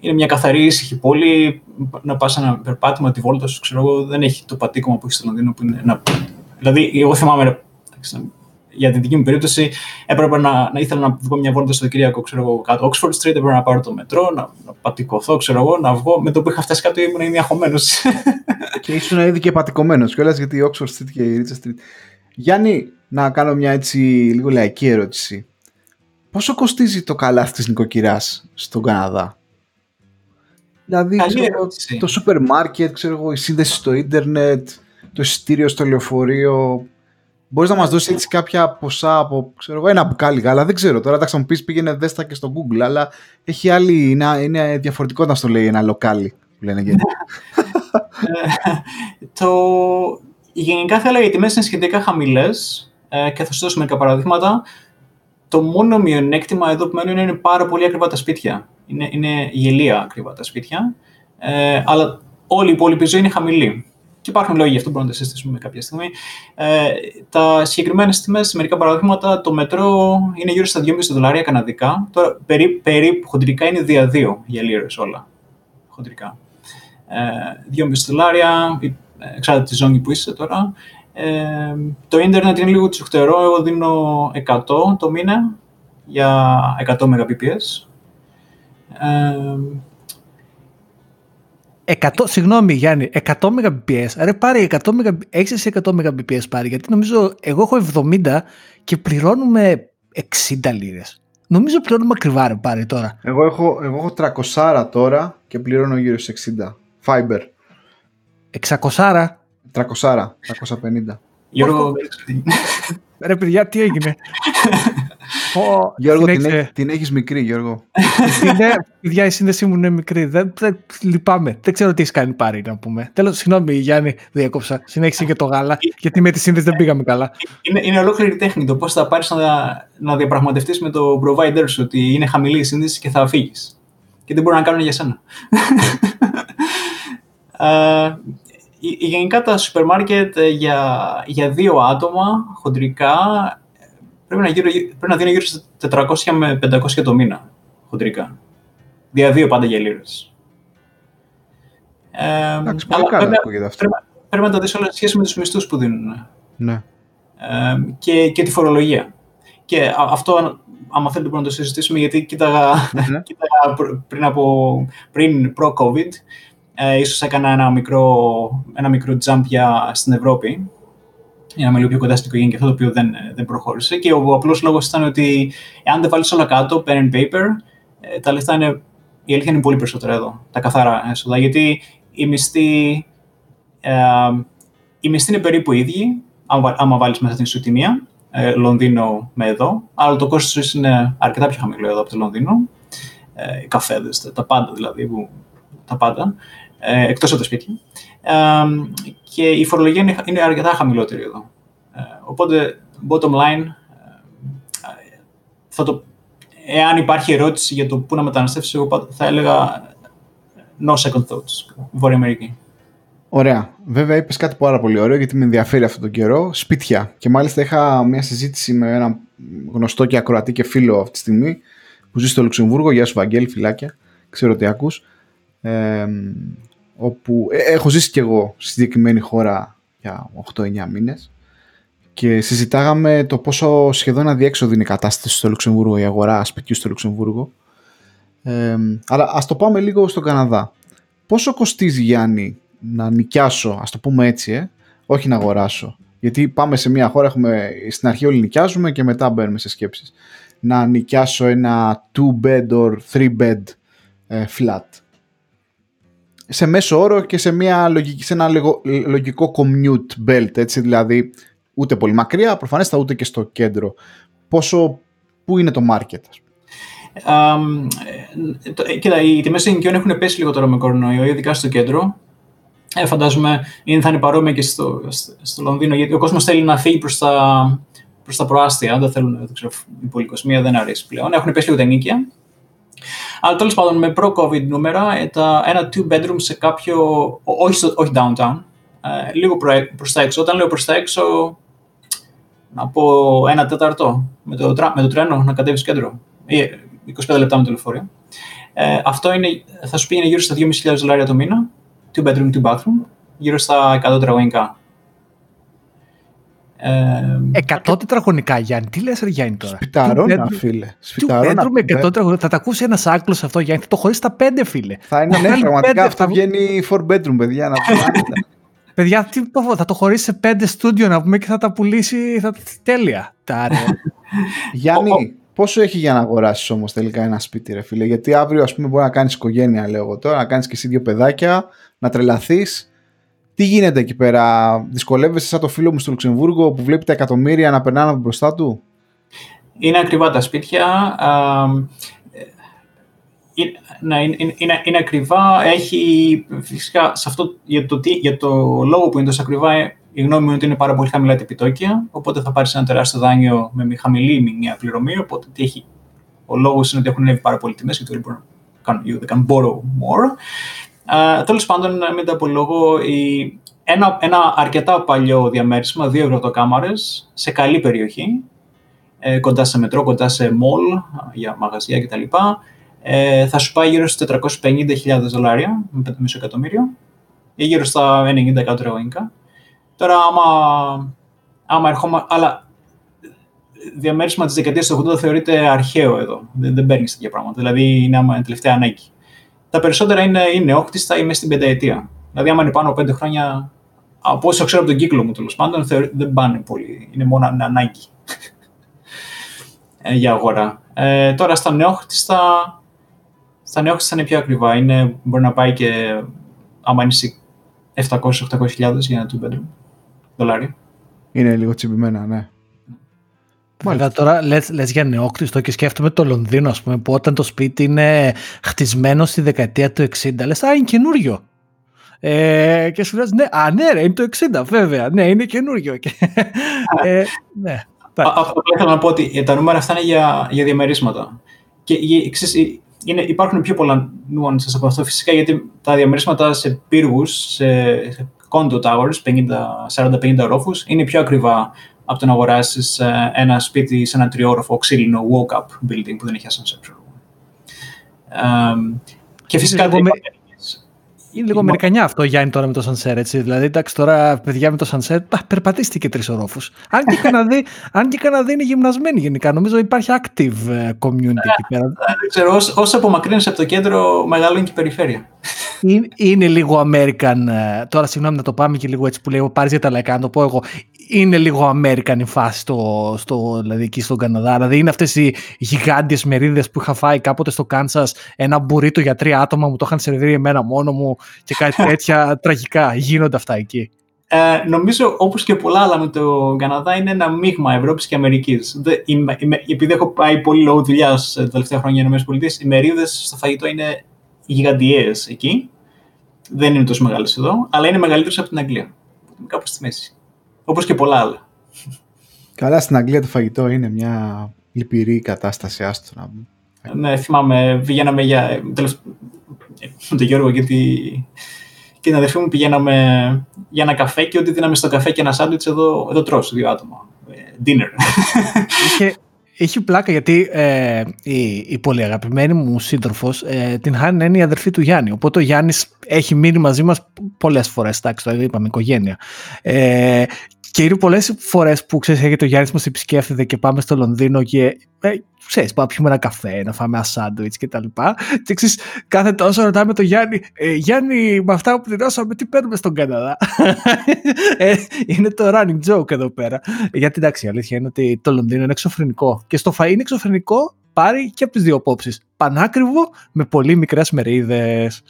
C: είναι μια καθαρή ήσυχη πόλη, να πας ένα περπάτημα, τη βόλτα σου, ξέρω εγώ, δεν έχει το πατήκωμα που έχεις στο Λονδίνο που είναι ένα... Δηλαδή, εγώ θυμάμαι, για την δική μου περίπτωση, έπρεπε να, να ήθελα να βγω μια βόλτα στο Κυριακό, ξέρω εγώ, κάτω Oxford Street, έπρεπε να πάρω το μετρό, να, να πατικωθώ, ξέρω εγώ, να βγω. Με το που είχα φτάσει κάτω ήμουν ήδη αγχωμένο.
B: και ήσουν ήδη και πατικωμένο κιόλας γιατί η Oxford Street και η Richard Street. Γιάννη, να κάνω μια έτσι λίγο λαϊκή ερώτηση. Πόσο κοστίζει το καλάθι της νοικοκυράς στον Καναδά; Δηλαδή, ξέρω, το σούπερ μάρκετ, ξέρω εγώ, η σύνδεση στο ίντερνετ, το εισιτήριο στο λεωφορείο. Μπορείς να μας δώσεις έτσι κάποια ποσά από ξέρω εγώ, ένα μπουκάλι γάλα. Δεν ξέρω τώρα. Θα μου πεις πήγαινε δέστα και στο Google, αλλά έχει άλλη. Είναι, είναι διαφορετικό να στο λέει ένα λοκάλι που λένε και.
C: το... Γενικά θα έλεγα οι τιμέ είναι σχετικά χαμηλές ε, και θα σου δώσω μερικά παραδείγματα. Το μόνο μειονέκτημα εδώ που μένουν είναι πάρα πολύ ακριβά τα σπίτια. Είναι, είναι γελία ακριβά τα σπίτια. Ε, αλλά όλη η υπόλοιπη ζωή είναι χαμηλή. Και υπάρχουν λόγοι γι' αυτό που μπορούμε να τα συζητήσουμε κάποια στιγμή. Ε, τα συγκεκριμένα τιμές, σε μερικά παραδείγματα, το μετρό είναι γύρω στα 2,5 δολάρια καναδικά. Τώρα περίπου, περίπου χοντρικά είναι δια 2 για λίρες όλα. Χοντρικά. Ε, 2,5 δολάρια, ε, εξάρτητα τη ζώνη που είσαι τώρα. Ε, το ίντερνετ είναι λίγο τσουχτερό. Εγώ δίνω 100 το μήνα για 100 Mbps. Ε,
A: 100, συγγνώμη Γιάννη, 100 Mbps. Ρε πάρε 100 Mbps, έχεις εσύ 100 Mbps πάρει, γιατί νομίζω εγώ έχω 70 και πληρώνουμε 60 λίρες. Νομίζω πληρώνουμε ακριβά ρε πάρει τώρα.
B: Εγώ έχω, εγώ έχω 300 τώρα και πληρώνω γύρω σε 60. Fiber.
A: 600
B: 300, 350.
C: Γιώργο,
A: Ρε παιδιά, τι έγινε;
B: Γιώργο, την, έχει, την έχεις μικρή, Γιώργο.
A: είναι, παιδιά, η σύνδεσή μου είναι μικρή. Δεν, δεν, λυπάμαι. Δεν ξέρω τι έχεις κάνει πάρει, να πούμε. Τέλος, συγγνώμη, Γιάννη, διέκοψα. Συνέχισε και το γάλα, γιατί με τη σύνδεση δεν πήγαμε καλά.
C: Είναι, είναι ολόκληρη τέχνη το πώς θα πάρεις να, να διαπραγματευτείς με το provider σου ότι είναι χαμηλή η σύνδεση και θα φύγεις. Και δεν μπορούν να κάνουν για σένα. uh, γενικά τα σούπερ μάρκετ ε, για, για δύο άτομα χοντρικά πρέπει να, γύρω, πρέπει να δίνει γύρω στα 400 με 500 το μήνα χοντρικά. Δια δύο πάντα για λίρες.
B: Ε, Εντάξει, πολύ καλά
C: πρέπει, αυτό. Πρέπει, πρέπει, να τα δεις όλα σχέση με τους μισθούς που δίνουν.
B: Ναι.
C: Ε, και, και τη φορολογία. Και αυτό, άμα θέλετε μπορούμε να το συζητήσουμε, γιατί κοίταγα, ναι. κοίταγα πριν, από, πριν προ-COVID, ε, ίσως έκανα ένα μικρό, ένα μικρό jump για, στην Ευρώπη για να είμαι λίγο πιο κοντά στην οικογένεια και αυτό το οποίο δεν, δεν προχώρησε. Και ο, ο απλός λόγος ήταν ότι εάν δεν βάλεις όλα κάτω, pen and paper, ε, τα λεφτά είναι, η αλήθεια είναι πολύ περισσότερα εδώ, τα καθαρά έσοδα. Γιατί οι μισθοί, ε, οι μισθοί είναι περίπου ίδιοι, άμα, άμα βάλεις μέσα την ισοτιμία, ε, Λονδίνο με εδώ, αλλά το κόστος είναι αρκετά πιο χαμηλό εδώ από το Λονδίνο. Ε, καφέδες, τα πάντα δηλαδή, που, τα πάντα ε, εκτός από τα σπίτια. Ε, και η φορολογία είναι, είναι αρκετά χαμηλότερη εδώ. Ε, οπότε, bottom line, ε, θα το, εάν υπάρχει ερώτηση για το πού να μεταναστεύσει, εγώ θα έλεγα no second thoughts, Βόρεια Αμερική.
B: Ωραία. Βέβαια, είπες κάτι πάρα πολύ ωραίο γιατί με ενδιαφέρει αυτόν τον καιρό. Σπίτια. Και μάλιστα είχα μια συζήτηση με ένα γνωστό και ακροατή και φίλο αυτή τη στιγμή που ζει στο Λουξεμβούργο. Γεια σου, Βαγγέλη, φυλάκια. Ξέρω τι ακούς. Ε, όπου ε, έχω ζήσει κι εγώ στη συγκεκριμένη χώρα για 8-9 μήνες και συζητάγαμε το πόσο σχεδόν αδιέξοδη είναι η κατάσταση στο Λουξεμβούργο, η αγορά σπιτιού στο Λουξεμβούργο. Ε, αλλά ας το πάμε λίγο στον Καναδά. Πόσο κοστίζει Γιάννη να νοικιάσω, ας το πούμε έτσι, ε, όχι να αγοράσω. Γιατί πάμε σε μια χώρα, έχουμε, στην αρχή όλοι νοικιάζουμε και μετά μπαίνουμε σε σκέψεις. Να νοικιάσω ένα 2 bed or 3 bed ε, flat σε μέσο όρο και σε, μια λογική, σε ένα λογικό commute belt, έτσι, δηλαδή ούτε πολύ μακριά, προφανέστα ούτε και στο κέντρο. Πόσο, πού είναι το market,
C: Um, κοίτα, οι τιμές ενοικιών έχουν πέσει λίγο τώρα με κορονοϊό, ειδικά στο κέντρο. Ε, φαντάζομαι είναι, θα είναι παρόμοια και στο, στο, Λονδίνο, γιατί ο κόσμος θέλει να φύγει προς τα, προς τα προάστια. Δεν θέλουν, δεν ξέρω, η πολυκοσμία δεν αρέσει πλέον. Έχουν πέσει λίγο τα νίκια. Αλλά τέλος πάντων με προ-COVID νούμερα, ε, τα, ένα two bedroom σε κάποιο. Όχι, όχι downtown, ε, λίγο προ τα έξω. Όταν λέω προς τα έξω, να πω ένα τέταρτο με το, με το τρένο να κατέβει κέντρο. Ή 25 λεπτά με το λεωφορείο. Ε, αυτό είναι, θα σου πήγαινε γύρω στα 2.500 δολάρια το μήνα, two bedroom, two bathroom, γύρω στα 100 τετραγωνικά.
A: 100 τετραγωνικά, Γιάννη. Τι λες, ρε Γιάννη τώρα;
B: Σπιταρώνα, φίλε. Σπιταρώνα.
A: με 100 τετραγωνικά. Θα τα ακούσει ένας άκλο αυτό, Γιάννη. Το χωρί τα 5, φίλε.
B: Θα είναι, ναι, πραγματικά αυτό βγαίνει 4 bedroom, παιδιά. Να
A: Παιδιά, τι, θα το χωρίσει σε πέντε στούντιο να πούμε και θα τα πουλήσει θα, τέλεια. Τα
B: Γιάννη, πόσο έχει για να αγοράσεις όμως τελικά ένα σπίτι, ρε φίλε; Γιατί αύριο, ας πούμε, μπορεί να κάνεις οικογένεια, λέω εγώ τώρα, να κάνεις και εσύ δύο παιδάκια, να τρελαθείς. Τι γίνεται εκεί πέρα, δυσκολεύεσαι σαν το φίλο μου στο Λουξεμβούργο που βλέπει τα εκατομμύρια να περνάνε από μπροστά του;
C: Είναι ακριβά τα σπίτια. Ναι, είναι, είναι, είναι, ακριβά. Έχει φυσικά σε αυτό, για, το, για το λόγο που είναι τόσο ακριβά, η γνώμη μου είναι ότι είναι πάρα πολύ χαμηλά τα επιτόκια. Οπότε θα πάρεις ένα τεράστιο δάνειο με χαμηλή μηνιαία πληρωμή. Οπότε τι έχει, ο λόγος είναι ότι έχουν ανέβει πάρα πολύ τιμές γιατί όλοι μπορούν να κάνουν borrow more. Uh, Τέλος πάντων, μην τα απολογώ, η, ένα, ένα αρκετά παλιό διαμέρισμα, δύο ευρωτοκάμαρες, σε καλή περιοχή, ε, κοντά σε μετρό, κοντά σε mall, για μαγαζιά κτλ. Ε, θα σου πάει γύρω στις 450.000 δολάρια, με 5,5 εκατομμύριο, ή γύρω στα 90 εκατομμύρια Τώρα, άμα, άμα ερχόμα, αλλά διαμέρισμα της δεκαετίας του 80 θεωρείται αρχαίο εδώ. Δεν, δεν παίρνεις τέτοια πράγματα. Δηλαδή, είναι άμα τελευταία ανάγκη. Τα περισσότερα είναι, είναι όχτιστα ή μέσα στην πενταετία. Δηλαδή, άμα είναι πάνω από πέντε χρόνια, από όσο ξέρω από τον κύκλο μου τέλος πάντων, δεν πάνε πολύ. Είναι μόνο ανάγκη ε, για αγορά. Ε, τώρα στα νεόχτιστα, στα νεόχτιστα είναι πιο ακριβά. Είναι, μπορεί να πάει και άμα είναι 700-800 για ένα two bedroom δολάρια.
B: Είναι λίγο τσιμπημένα, ναι.
A: Μάλιστα. Τώρα λες, λες για νεόκτιστο και σκέφτομαι το Λονδίνο, ας πούμε, που όταν το σπίτι είναι χτισμένο στη δεκαετία του 60, λες, α, είναι καινούριο. Ε, και σου λες, ναι, α, ναι, ρε, είναι το 60, βέβαια, ναι, είναι καινούριο.
C: ε, ναι. Αυτό που ήθελα να πω ότι τα νούμερα αυτά είναι για, για διαμερίσματα. Και ξέρεις, είναι, υπάρχουν πιο πολλά nuances από αυτό φυσικά γιατί τα διαμερίσματα σε πύργους, σε condo towers, 40-50 ορόφους, είναι πιο ακριβά από το να αγοράσεις ε, ένα σπίτι σε ένα τριόροφο ξύλινο walk-up building που δεν έχει ascensor. Um, και φυσικά
A: είναι λίγο Αμερικανιά αυτό, Γιάννη, τώρα με το Sunset, έτσι. Δηλαδή, εντάξει, τώρα παιδιά με το Sunset, περπατήστηκε τρεις ορόφους. Αν και Καναδί, αν και Καναδί είναι γυμνασμένοι γενικά, νομίζω υπάρχει active ε, community εκεί πέρα.
C: Δεν ξέρω, όσο απομακρύνεσαι από το κέντρο, μεγαλώνει και η περιφέρεια.
A: Είναι, λίγο American, ε, τώρα συγγνώμη να το πάμε και λίγο έτσι που λέει, πάρει για τα λαϊκά, να το πω εγώ είναι λίγο American η φάση στο, στο, δηλαδή εκεί στον Καναδά. Δηλαδή είναι αυτές οι γιγάντιες μερίδες που είχα φάει κάποτε στο Κάνσας ένα μπουρίτο για τρία άτομα μου το είχαν σερβίρει εμένα μόνο μου και κάτι τέτοια τραγικά. Γίνονται αυτά εκεί.
C: Ε, νομίζω όπως και πολλά άλλα με το Καναδά είναι ένα μείγμα Ευρώπης και Αμερικής. Επειδή έχω πάει πολύ λόγω δουλειάς τα τελευταία χρόνια στι ΗΠΑ, οι μερίδες στο φαγητό είναι γιγαντιές εκεί. Δεν είναι τόσο μεγάλες εδώ, αλλά είναι μεγαλύτερες από την Αγγλία. Κάπου στη μέση. Όπως και πολλά άλλα.
B: Καλά, στην Αγγλία το φαγητό είναι μια λυπηρή κατάσταση, άστο να πούμε.
C: Ναι, θυμάμαι, πηγαίναμε για... Με τον Γιώργο και, τη... και την αδερφή μου πηγαίναμε για ένα καφέ και ό,τι δίναμε στο καφέ και ένα σάντουιτς εδώ, εδώ τρως, δύο άτομα. Ε, dinner.
A: Είχε, έχει πλάκα γιατί ε, η, η πολύ αγαπημένη μου σύντροφος ε, την Χάνη είναι η αδερφή του Γιάννη. Οπότε ο Γιάννης έχει μείνει μαζί μας πολλές φορές. Εντάξει, το είπαμε, οικογένεια. Ε, και είναι πολλές φορές που ξέρεις, έρχεται ο Γιάννης μας επισκέφτεται και πάμε στο Λονδίνο και. Ε, ξέρεις, πάμε να πιούμε ένα καφέ, να φάμε ένα σάντουιτς και τα λοιπά. Και ξέρεις, κάθε τόσο ρωτάμε τον Γιάννη, ε, Γιάννη, με αυτά που πληρώσαμε, τι παίρνουμε στον Καναδά; ε, είναι το running joke εδώ πέρα. Γιατί εντάξει, η αλήθεια είναι ότι το Λονδίνο είναι εξωφρενικό. Και στο φαΐ είναι εξωφρενικό πάρει και από τις δύο απόψεις. Πανάκριβο με πολύ μικρές μερίδες.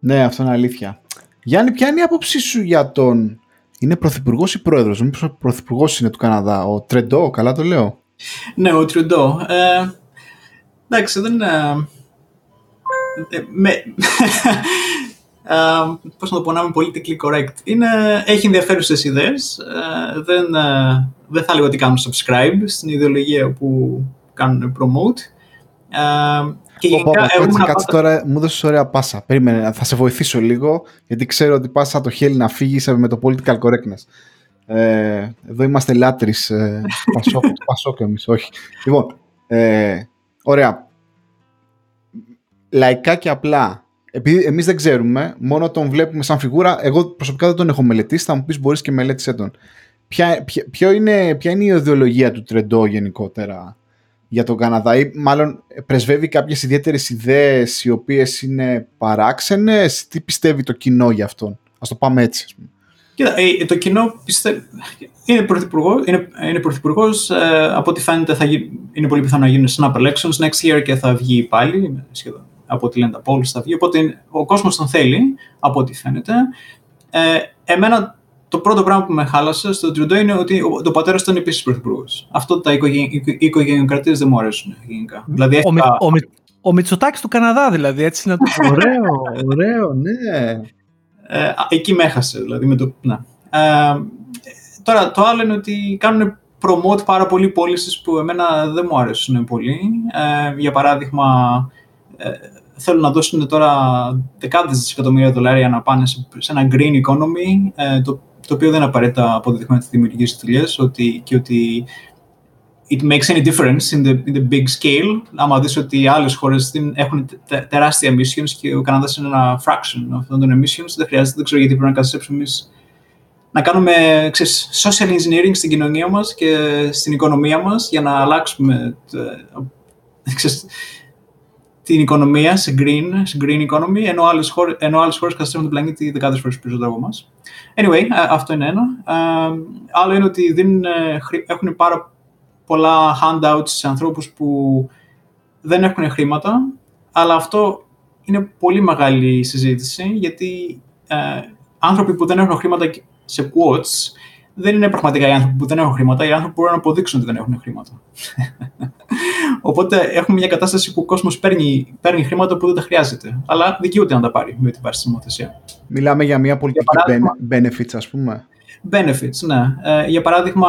B: Ναι, αυτό είναι αλήθεια. Γιάννη, ποια είναι η άποψή σου για τον είναι πρωθυπουργός ή πρόεδρος; Μήπως ο πρωθυπουργός είναι του Καναδά; Ο Τρεντό, καλά το λέω.
C: Ναι, ο Τρεντό. Ε, εντάξει, δεν. Ε, ε με, ε, πώς να το πω, να είμαι politically correct. Είναι, έχει ενδιαφέρουσες ιδέες. Ε, δεν, ε, δεν θα λέγω ότι κάνουν subscribe στην ιδεολογία που κάνουν promote.
B: Ε, και γενικά, πω, κάτσε τώρα, μου δώσεις ωραία πάσα. Περίμενε, θα σε βοηθήσω λίγο, γιατί ξέρω ότι πα το χέρι να φύγεις με το political correctness. Ε, εδώ είμαστε λάτρε ε, Πασόκ, εμείς, όχι. Λοιπόν, ε, ωραία. Λαϊκά και απλά, επειδή εμείς δεν ξέρουμε, μόνο τον βλέπουμε σαν φιγούρα. Εγώ προσωπικά δεν τον έχω μελετήσει. Θα μου πεις, μπορείς και μελέτησε τον. Ποια, ποια, είναι, ποια είναι η ιδεολογία του Τρεντό γενικότερα για τον Καναδά; Ή μάλλον πρεσβεύει κάποιες ιδιαίτερες ιδέες οι οποίες είναι παράξενες; Τι πιστεύει το κοινό για αυτόν; Ας το πάμε έτσι. Ας πούμε.
C: Κοίτα, ε, το κοινό πιστεύει. Είναι πρωθυπουργό, είναι, είναι πρωθυπουργός, ε, από ό,τι φαίνεται θα γι, είναι πολύ πιθανό να γίνουν snap elections next year και θα βγει πάλι, σχεδόν, από ό,τι λένε τα polls θα βγει, οπότε ο κόσμος τον θέλει, από ό,τι φαίνεται. Ε, εμένα το πρώτο πράγμα που με χάλασε στο Τρουντό είναι ότι ο, το πατέρας ήταν επίσης πρωθυπουργός. Αυτό τα οικογενειοκρατίες δεν μου αρέσουν γενικά. Δηλαδή,
A: ο, ο, ο Μητσοτάκης του Καναδά, δηλαδή, έτσι να το πω.
B: ωραίο, ωραίο, ναι.
C: Ε, εκεί με έχασε, δηλαδή. Με το, ναι. ε, τώρα, το άλλο είναι ότι κάνουν promote πάρα πολλοί πώληση που εμένα δεν μου αρέσουν πολύ. Ε, για παράδειγμα, ε, θέλουν να δώσουν τώρα δεκάδες δισεκατομμύρια δολάρια να πάνε σε, σε ένα green economy, ε, το, το οποίο δεν είναι απαραίτητα αποδεδειγμένο ότι δημιουργήσει δουλειέ ότι, και ότι it makes any difference in the, in the big scale. Άμα δεις ότι οι άλλες χώρες έχουν τεράστια emissions και ο Καναδάς είναι ένα fraction αυτών των emissions, δεν χρειάζεται, δεν ξέρω γιατί πρέπει να καθίσουμε εμείς να κάνουμε ξέρεις, social engineering στην κοινωνία μας και στην οικονομία μας για να αλλάξουμε ξέρεις, την οικονομία σε green, σε green economy, ενώ άλλες χώρες, ενώ άλλες χώρες καταστρέφουν τον πλανήτη δεκάδες φορές περισσότερο από εμάς. Anyway, αυτό είναι ένα. άλλο είναι ότι δίνουν, έχουν πάρα πολλά handouts σε ανθρώπους που δεν έχουν χρήματα, αλλά αυτό είναι πολύ μεγάλη συζήτηση, γιατί ε, άνθρωποι που δεν έχουν χρήματα σε quotes δεν είναι πραγματικά οι άνθρωποι που δεν έχουν χρήματα, οι άνθρωποι που μπορούν να αποδείξουν ότι δεν έχουν χρήματα. Οπότε έχουμε μια κατάσταση που ο κόσμος παίρνει, παίρνει χρήματα που δεν τα χρειάζεται, αλλά δικαιούται να τα πάρει με την βάση της νομοθεσίας.
B: Μιλάμε για μια πολιτική benefits, ας πούμε.
C: Benefits, ναι. Ε, για παράδειγμα,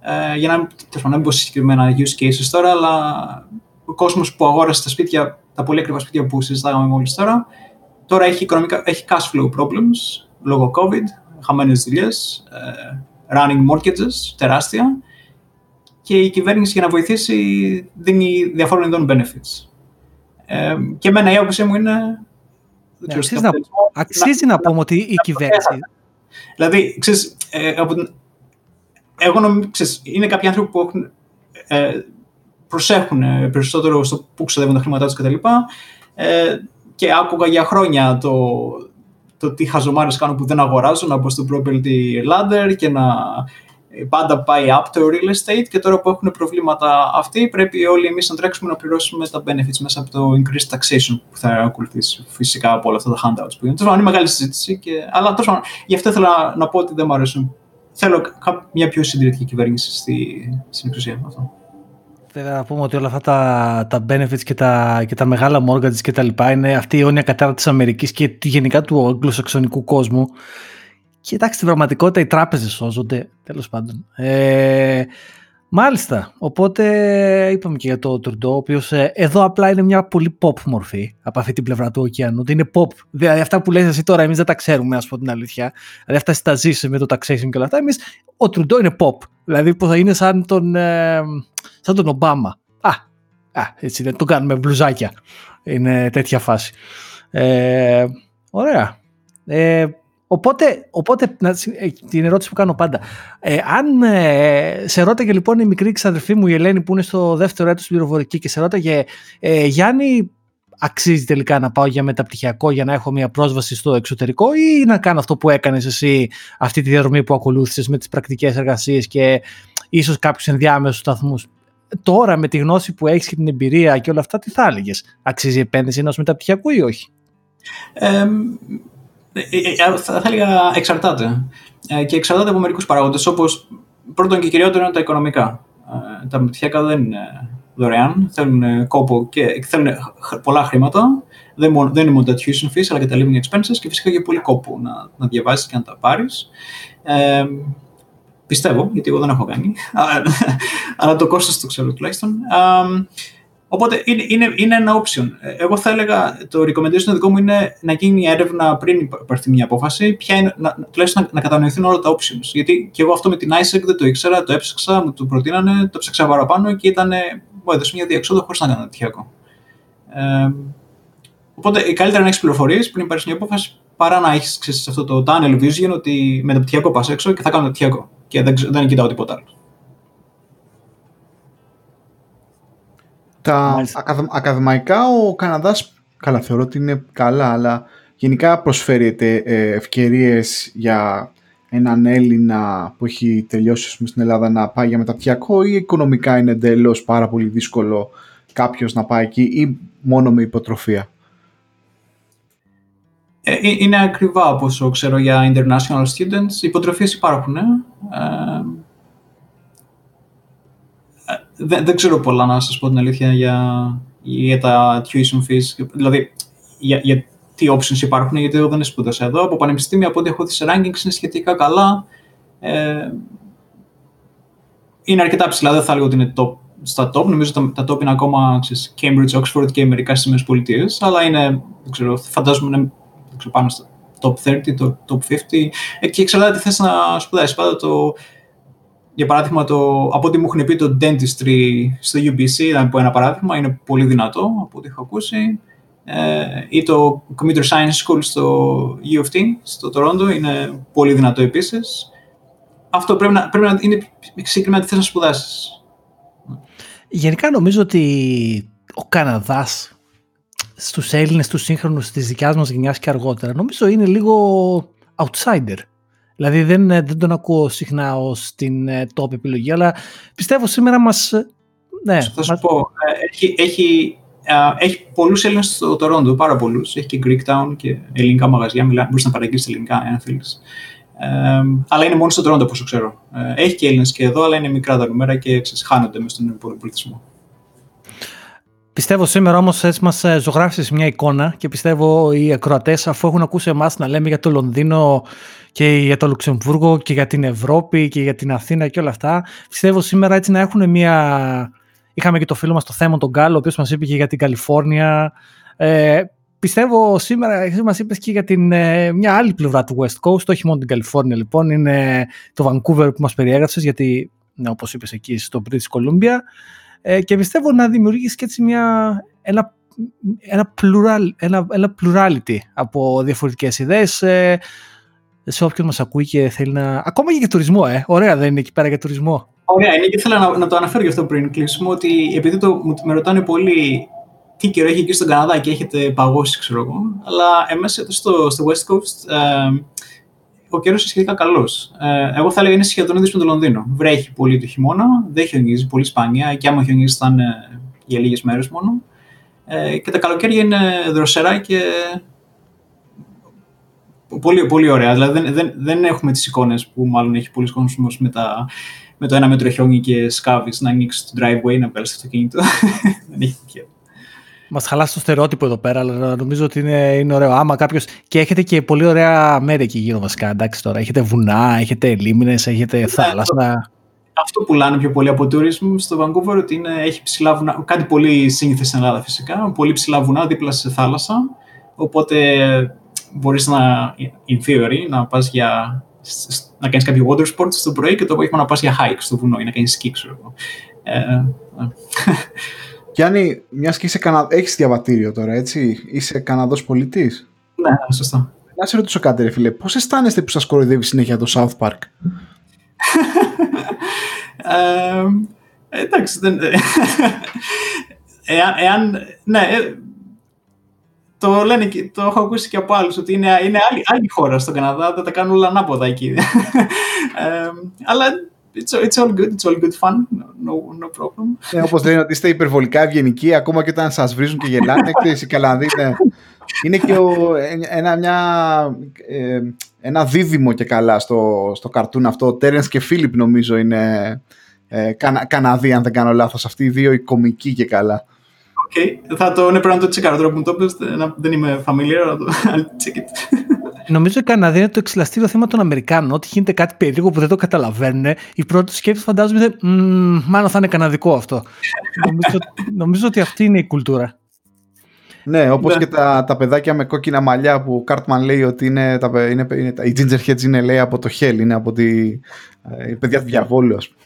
C: ε, για να, να μην πω συγκεκριμένα use cases τώρα, αλλά ο κόσμος που αγόρασε τα σπίτια, τα πολύ ακριβά σπίτια που συζητάγαμε μόλις τώρα, τώρα έχει, οικονομικά, έχει cash flow problems λόγω COVID, χαμένες δουλειές, ε, running mortgages, τεράστια, και η κυβέρνηση για να βοηθήσει δίνει διαφόρων ειδών benefits. Ε, και εμένα η άποψή μου είναι...
A: Ναι, αξίζει, να, αξίζει να, να πούμε ότι η κυβέρνηση...
C: Δηλαδή, ξέρεις, ε, από, εγώ νομίζω, ξέρεις, είναι κάποιοι άνθρωποι που έχουν, ε, προσέχουν ε, περισσότερο στο πού ξοδεύουν τα χρήματά τους κτλ. Ε, και άκουγα για χρόνια το, το τι χαζομάρες κάνουν που δεν αγοράζουν, να μπω στο property ladder και να πάντα πάει up το real estate και τώρα που έχουν προβλήματα αυτοί πρέπει όλοι εμείς να τρέξουμε να πληρώσουμε τα benefits μέσα από το increased taxation που θα ακολουθήσει φυσικά από όλα αυτά τα handouts που είναι. Τόσο είναι μεγάλη συζήτηση, και... αλλά τόσο, γι' αυτό ήθελα να, να πω ότι δεν μου αρέσουν θέλω μια πιο συντηρητική κυβέρνηση στη, στην εξουσία. Αυτό.
A: Βέβαια να πούμε ότι όλα αυτά τα, τα benefits και τα, και τα μεγάλα mortgages και τα λοιπά είναι αυτή η αιώνια κατάρα της Αμερικής και γενικά του αγγλοσαξονικού κόσμου. Και εντάξει, στην πραγματικότητα οι τράπεζες σώζονται, τέλος πάντων. Ε, Μάλιστα. Οπότε είπαμε και για το Τουρντό, ο οποίος ε, εδώ απλά είναι μια πολύ pop μορφή από αυτή την πλευρά του ωκεανού. Ότι είναι pop. Δηλαδή αυτά που λες εσύ τώρα, εμείς δεν τα ξέρουμε, ας πω την αλήθεια. Δηλαδή αυτά εσύ τα ζήσεις με το taxation και όλα αυτά. Εμείς ο Τουρντό είναι pop. Δηλαδή που θα είναι σαν τον, ε, σαν τον Ομπάμα. Α, α, έτσι δεν το κάνουμε μπλουζάκια. Είναι τέτοια φάση. Ε, ωραία. Ε, Οπότε, οπότε ε, την ερώτηση που κάνω πάντα. Ε, αν ε, σε ρώταγε λοιπόν η μικρή ξαδερφή μου η Ελένη που είναι στο δεύτερο έτος πληροφορική και σε ρώταγε ε, Γιάννη αξίζει τελικά να πάω για μεταπτυχιακό για να έχω μια πρόσβαση στο εξωτερικό ή να κάνω αυτό που έκανες εσύ αυτή τη διαδρομή που ακολούθησες με τις πρακτικές εργασίες και ίσως κάποιους ενδιάμεσους σταθμούς; Τώρα με τη γνώση που έχεις και την εμπειρία και όλα αυτά τι θα έλεγες, αξίζει η επένδυση ενός μεταπτυχιακού ή όχι;
C: Ε, ε, ε, ε, θα έλεγα εξαρτάται. Και εξαρτάται από μερικούς παράγοντες, όπως πρώτον και κυριότερο είναι τα οικονομικά. Τα μεταπτυχιακά δεν είναι δωρεάν, θέλουν κόπο και θέλουν πολλά χρήματα. Δεν, δεν είναι μόνο τα tuition fees, αλλά και τα living expenses και φυσικά και πολύ κόπο να, να διαβάσεις και να τα πάρεις. Ε, πιστεύω, γιατί εγώ δεν έχω κάνει, αλλά το κόστος το ξέρω τουλάχιστον. Οπότε είναι, είναι, είναι ένα option. Εγώ θα έλεγα, το recommendation δικό μου είναι να γίνει έρευνα πριν πάρθει μια απόφαση, ποια είναι, να, τουλάχιστον να, να κατανοηθούν όλα τα options. Γιατί και εγώ αυτό με την ISEC δεν το ήξερα, το έψαξα, μου το προτείνανε, το ψάξα παραπάνω και ήταν, μου έδωσε μια διεξόδο χωρίς να κάνω τυχαίο. Ε, οπότε καλύτερα να έχεις πληροφορίες πριν πάρεις μια απόφαση παρά να έχεις αυτό το tunnel vision ότι με το πτυχιακό πας έξω και θα κάνω πτυχιακό και δεν, δεν κοιτάω τίποτα άλλο.
B: Τα ακαδημαϊκά ο Καναδάς, καλά θεωρώ ότι είναι καλά, αλλά γενικά προσφέρεται ε, ευκαιρίες για έναν Έλληνα που έχει τελειώσει πούμε, στην Ελλάδα να πάει για μεταπτυχιακό ή οικονομικά είναι εντελώς πάρα πολύ δύσκολο κάποιος να πάει εκεί ή μόνο με υποτροφία;
C: Ε, ε, είναι ακριβά από όσο ξέρω για international students. Οι υποτροφίες υπάρχουν. Ε. δεν, δεν ξέρω πολλά να σας πω την αλήθεια για, για τα tuition fees. Δηλαδή, για, για τι options υπάρχουν, γιατί εγώ δεν σπούδασα εδώ. Από πανεπιστήμια, από ό,τι έχω δει σε rankings, είναι σχετικά καλά. Ε, είναι αρκετά ψηλά, δεν θα έλεγα ότι είναι top, στα top. Νομίζω τα, τα top είναι ακόμα ξέρεις, Cambridge, Oxford και μερικά στις ΗΠΑ, αλλά είναι, δεν ξέρω, φαντάζομαι είναι ξέρω, πάνω στο top 30, το top 50. Ε, και εξαρτάται τι θες να σπουδάσεις. Πάντα το, για παράδειγμα, το, από ό,τι μου έχουν πει το dentistry στο UBC, να πω ένα παράδειγμα, είναι πολύ δυνατό από ό,τι έχω ακούσει ε, ή το Computer Science School στο U of T, στο Toronto, είναι πολύ δυνατό επίσης. Αυτό πρέπει να, πρέπει να είναι συγκεκριμένα τι θες να σπουδάσεις.
A: Γενικά νομίζω ότι ο Καναδάς στους Έλληνες, τους σύγχρονους της δικιάς μας γενιάς και αργότερα, νομίζω είναι λίγο outsider. Δηλαδή δεν, δεν τον ακούω συχνά ως την ε, top επιλογή, αλλά πιστεύω σήμερα μας... Ε, ναι,
C: θα σου πω, έχει, έχει έχει πολλούς Έλληνες στο Τορόντο, πάρα πολλούς. Έχει και Greek Town και ελληνικά μαγαζιά. Μπορείς να παραγγείλεις ελληνικά, αν θέλεις. Ε, αλλά είναι μόνο στο Τορόντο, όπω ξέρω. Ε, έχει και Έλληνες και εδώ, αλλά είναι μικρά τα νούμερα και ξεσχάνονται μες στον πολιτισμό.
A: Πιστεύω σήμερα όμως έτσι μας ε, ζωγράφησες μια εικόνα και πιστεύω οι ακροατές, αφού έχουν ακούσει εμάς να λέμε για το Λονδίνο και για το Λουξεμβούργο και για την Ευρώπη και για την Αθήνα και όλα αυτά, πιστεύω σήμερα έτσι να έχουν μια Είχαμε και το φίλο μας το θέμα τον Γκάλο, ο οποίος μας είπε και για την Καλιφόρνια. Ε, πιστεύω σήμερα εσύ μας είπες και για την, ε, μια άλλη πλευρά του West Coast, όχι μόνο την Καλιφόρνια λοιπόν, είναι το Vancouver που μας περιέγραψες, γιατί ναι, όπως είπες εκεί στο British Columbia. Ε, και πιστεύω να δημιουργήσει και έτσι μια, ένα, ένα, plural, ένα, ένα plurality από διαφορετικές ιδέες ε, σε όποιον μας ακούει και θέλει να... Ακόμα και για τουρισμό, ε. Ωραία δεν είναι εκεί πέρα για τουρισμό.
C: Ωραία, είναι και ήθελα να, να το αναφέρω γι' αυτό πριν κλείσουμε, ότι επειδή το, με ρωτάνε πολύ τι καιρό έχει εκεί στον Καναδά και έχετε παγώσει, ξέρω εγώ, αλλά εμείς στο, στο West Coast ε, ο καιρός είναι σχετικά καλός. Ε, εγώ θα έλεγα είναι σχεδόν ίδιος με το Λονδίνο. Βρέχει πολύ το χειμώνα, δεν χιονίζει πολύ σπάνια και άμα χιονίζει θα είναι για λίγες μέρες μόνο. Ε, και τα καλοκαίρια είναι δροσερά και πολύ, πολύ ωραία. Δηλαδή δεν, δεν, δεν έχουμε τις εικόνες που μάλλον έχει πολλοί κόσμος με τα με το ένα μέτρο χιόνι και σκάβεις να ανοίξεις το driveway, να βγάλεις το αυτοκίνητο. Δεν έχει τέτοιο.
A: Μας χαλάσει το στερεότυπο εδώ πέρα, αλλά νομίζω ότι είναι, είναι ωραίο. Άμα κάποιο. και έχετε και πολύ ωραία μέρη εκεί γύρω βασικά. Εντάξει τώρα. Έχετε βουνά, έχετε λίμνες, έχετε ναι, θάλασσα.
C: Αυτό που πουλάνε πιο πολύ από tourism στο Vancouver ότι είναι, έχει ψηλά βουνά. Κάτι πολύ σύνηθες στην Ελλάδα φυσικά. Πολύ ψηλά βουνά δίπλα σε θάλασσα. Οπότε μπορείς να, in theory, να πας για να κάνεις κάποιο water sports το πρωί και το απόγευμα να πας για hike στο βουνό ή να κάνεις ski, ξέρω εγώ. Ε,
B: Γιάννη, μιας και είσαι Κανα... έχεις διαβατήριο τώρα, έτσι; Είσαι Καναδός πολιτής;
C: Ναι, σωστά.
B: Να σε ρωτήσω κάτι, ρε φίλε. Πώς αισθάνεστε που σας κοροϊδεύει συνέχεια το South Park?
C: ε, εντάξει, δεν... εάν, εάν, ναι, ε, το λένε και το έχω ακούσει και από άλλους ότι είναι, είναι άλλη, άλλη χώρα στον Καναδά, δεν τα κάνουν όλα ανάποδα εκεί. ε, αλλά it's, it's all good, it's all good fun, no, no problem.
B: Ε, όπως λένε ότι είστε υπερβολικά ευγενικοί, ακόμα και όταν σας βρίζουν και γελάνε, ξέρεις, οι Καλανδοί είναι, είναι και ο, ένα, μια, ε, ένα δίδυμο και καλά στο, στο καρτούν αυτό. Ο Τέρενς και Φίλιπ νομίζω είναι ε, Καναδί, αν δεν κάνω λάθος. Αυτοί οι δύο οι κομικοί και καλά.
C: Okay. Θα το, ναι, πρέπει να το τσεκάρω τώρα που μου το πες, δεν είμαι familiar, αλλά το check it.
A: Νομίζω η Καναδία είναι το εξελαστήριο θέμα των Αμερικάνων. Ότι γίνεται κάτι περίεργο που δεν το καταλαβαίνουν, η πρώτη σκέψη φαντάζομαι είναι μάλλον θα είναι καναδικό αυτό. νομίζω, νομίζω ότι αυτή είναι η κουλτούρα.
B: Ναι, όπως ναι. και τα, τα παιδάκια με κόκκινα μαλλιά που ο Κάρτμαν λέει ότι είναι, τα, είναι, είναι, οι Ginger είναι λέει από το Hell, είναι από τη ε, παιδιά του διαβόλου, ας πούμε.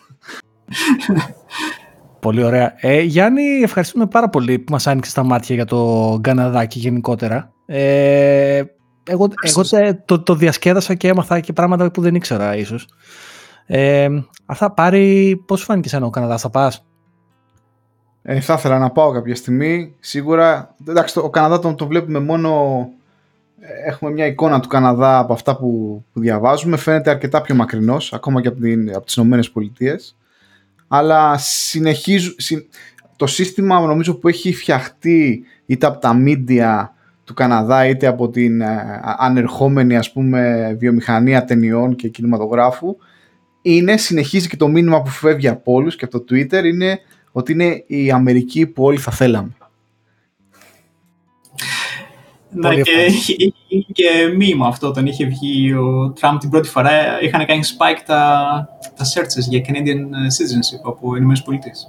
A: Πολύ ωραία. Ε, Γιάννη, ευχαριστούμε πάρα πολύ που μας άνοιξες τα μάτια για το Γκαναδάκι γενικότερα. Ε, εγώ εγώ το, το διασκέδασα και έμαθα και πράγματα που δεν ήξερα ίσως. Ε, αυτά πάρει, πώς σου φάνηκε εσένα ο Καναδάς, θα πας;
B: Ε, θα ήθελα να πάω κάποια στιγμή. Σίγουρα, εντάξει, το, ο Καναδά τον το βλέπουμε μόνο έχουμε μια εικόνα του Καναδά από αυτά που, που διαβάζουμε. Φαίνεται αρκετά πιο μακρινός, ακόμα και από, την, από τις Ηνωμένες Πολιτείες. Αλλά συνεχίζουν, το σύστημα νομίζω που έχει φτιαχτεί είτε από τα media του Καναδά είτε από την ε, ανερχόμενη ας πούμε βιομηχανία ταινιών και κινηματογράφου είναι, συνεχίζει και το μήνυμα που φεύγει από όλους και από το Twitter είναι ότι είναι η Αμερική που όλοι θα θέλαμε.
C: Ναι, και είχε και μήνυμα αυτό όταν είχε βγει ο Τραμπ την πρώτη φορά. Είχαν κάνει spike τα, τα searches για Canadian citizenship από Ηνωμένες Πολιτείες.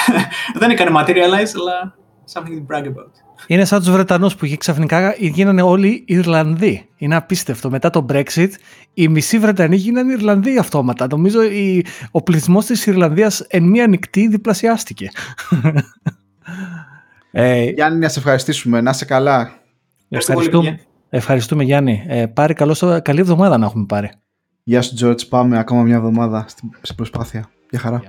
C: Δεν έκανε materialize, αλλά something to brag about.
A: Είναι σαν τους Βρετανούς που ξαφνικά γίνανε όλοι Ιρλανδοί. Είναι απίστευτο. Μετά το Brexit, οι μισοί Βρετανοί γίνανε Ιρλανδοί αυτόματα. Νομίζω η, ο πληθυσμός της Ιρλανδίας εν μία νυχτή διπλασιάστηκε.
B: ε, Γιάννη, να σε ευχαριστήσουμε. Να είσαι καλά.
A: Ευχαριστούμε, ευχαριστούμε Γιάννη. Ε, πάρει καλό, καλή εβδομάδα να έχουμε πάρει.
B: Γεια σου George. Πάμε ακόμα μια εβδομάδα στην προσπάθεια. Γεια χαρά.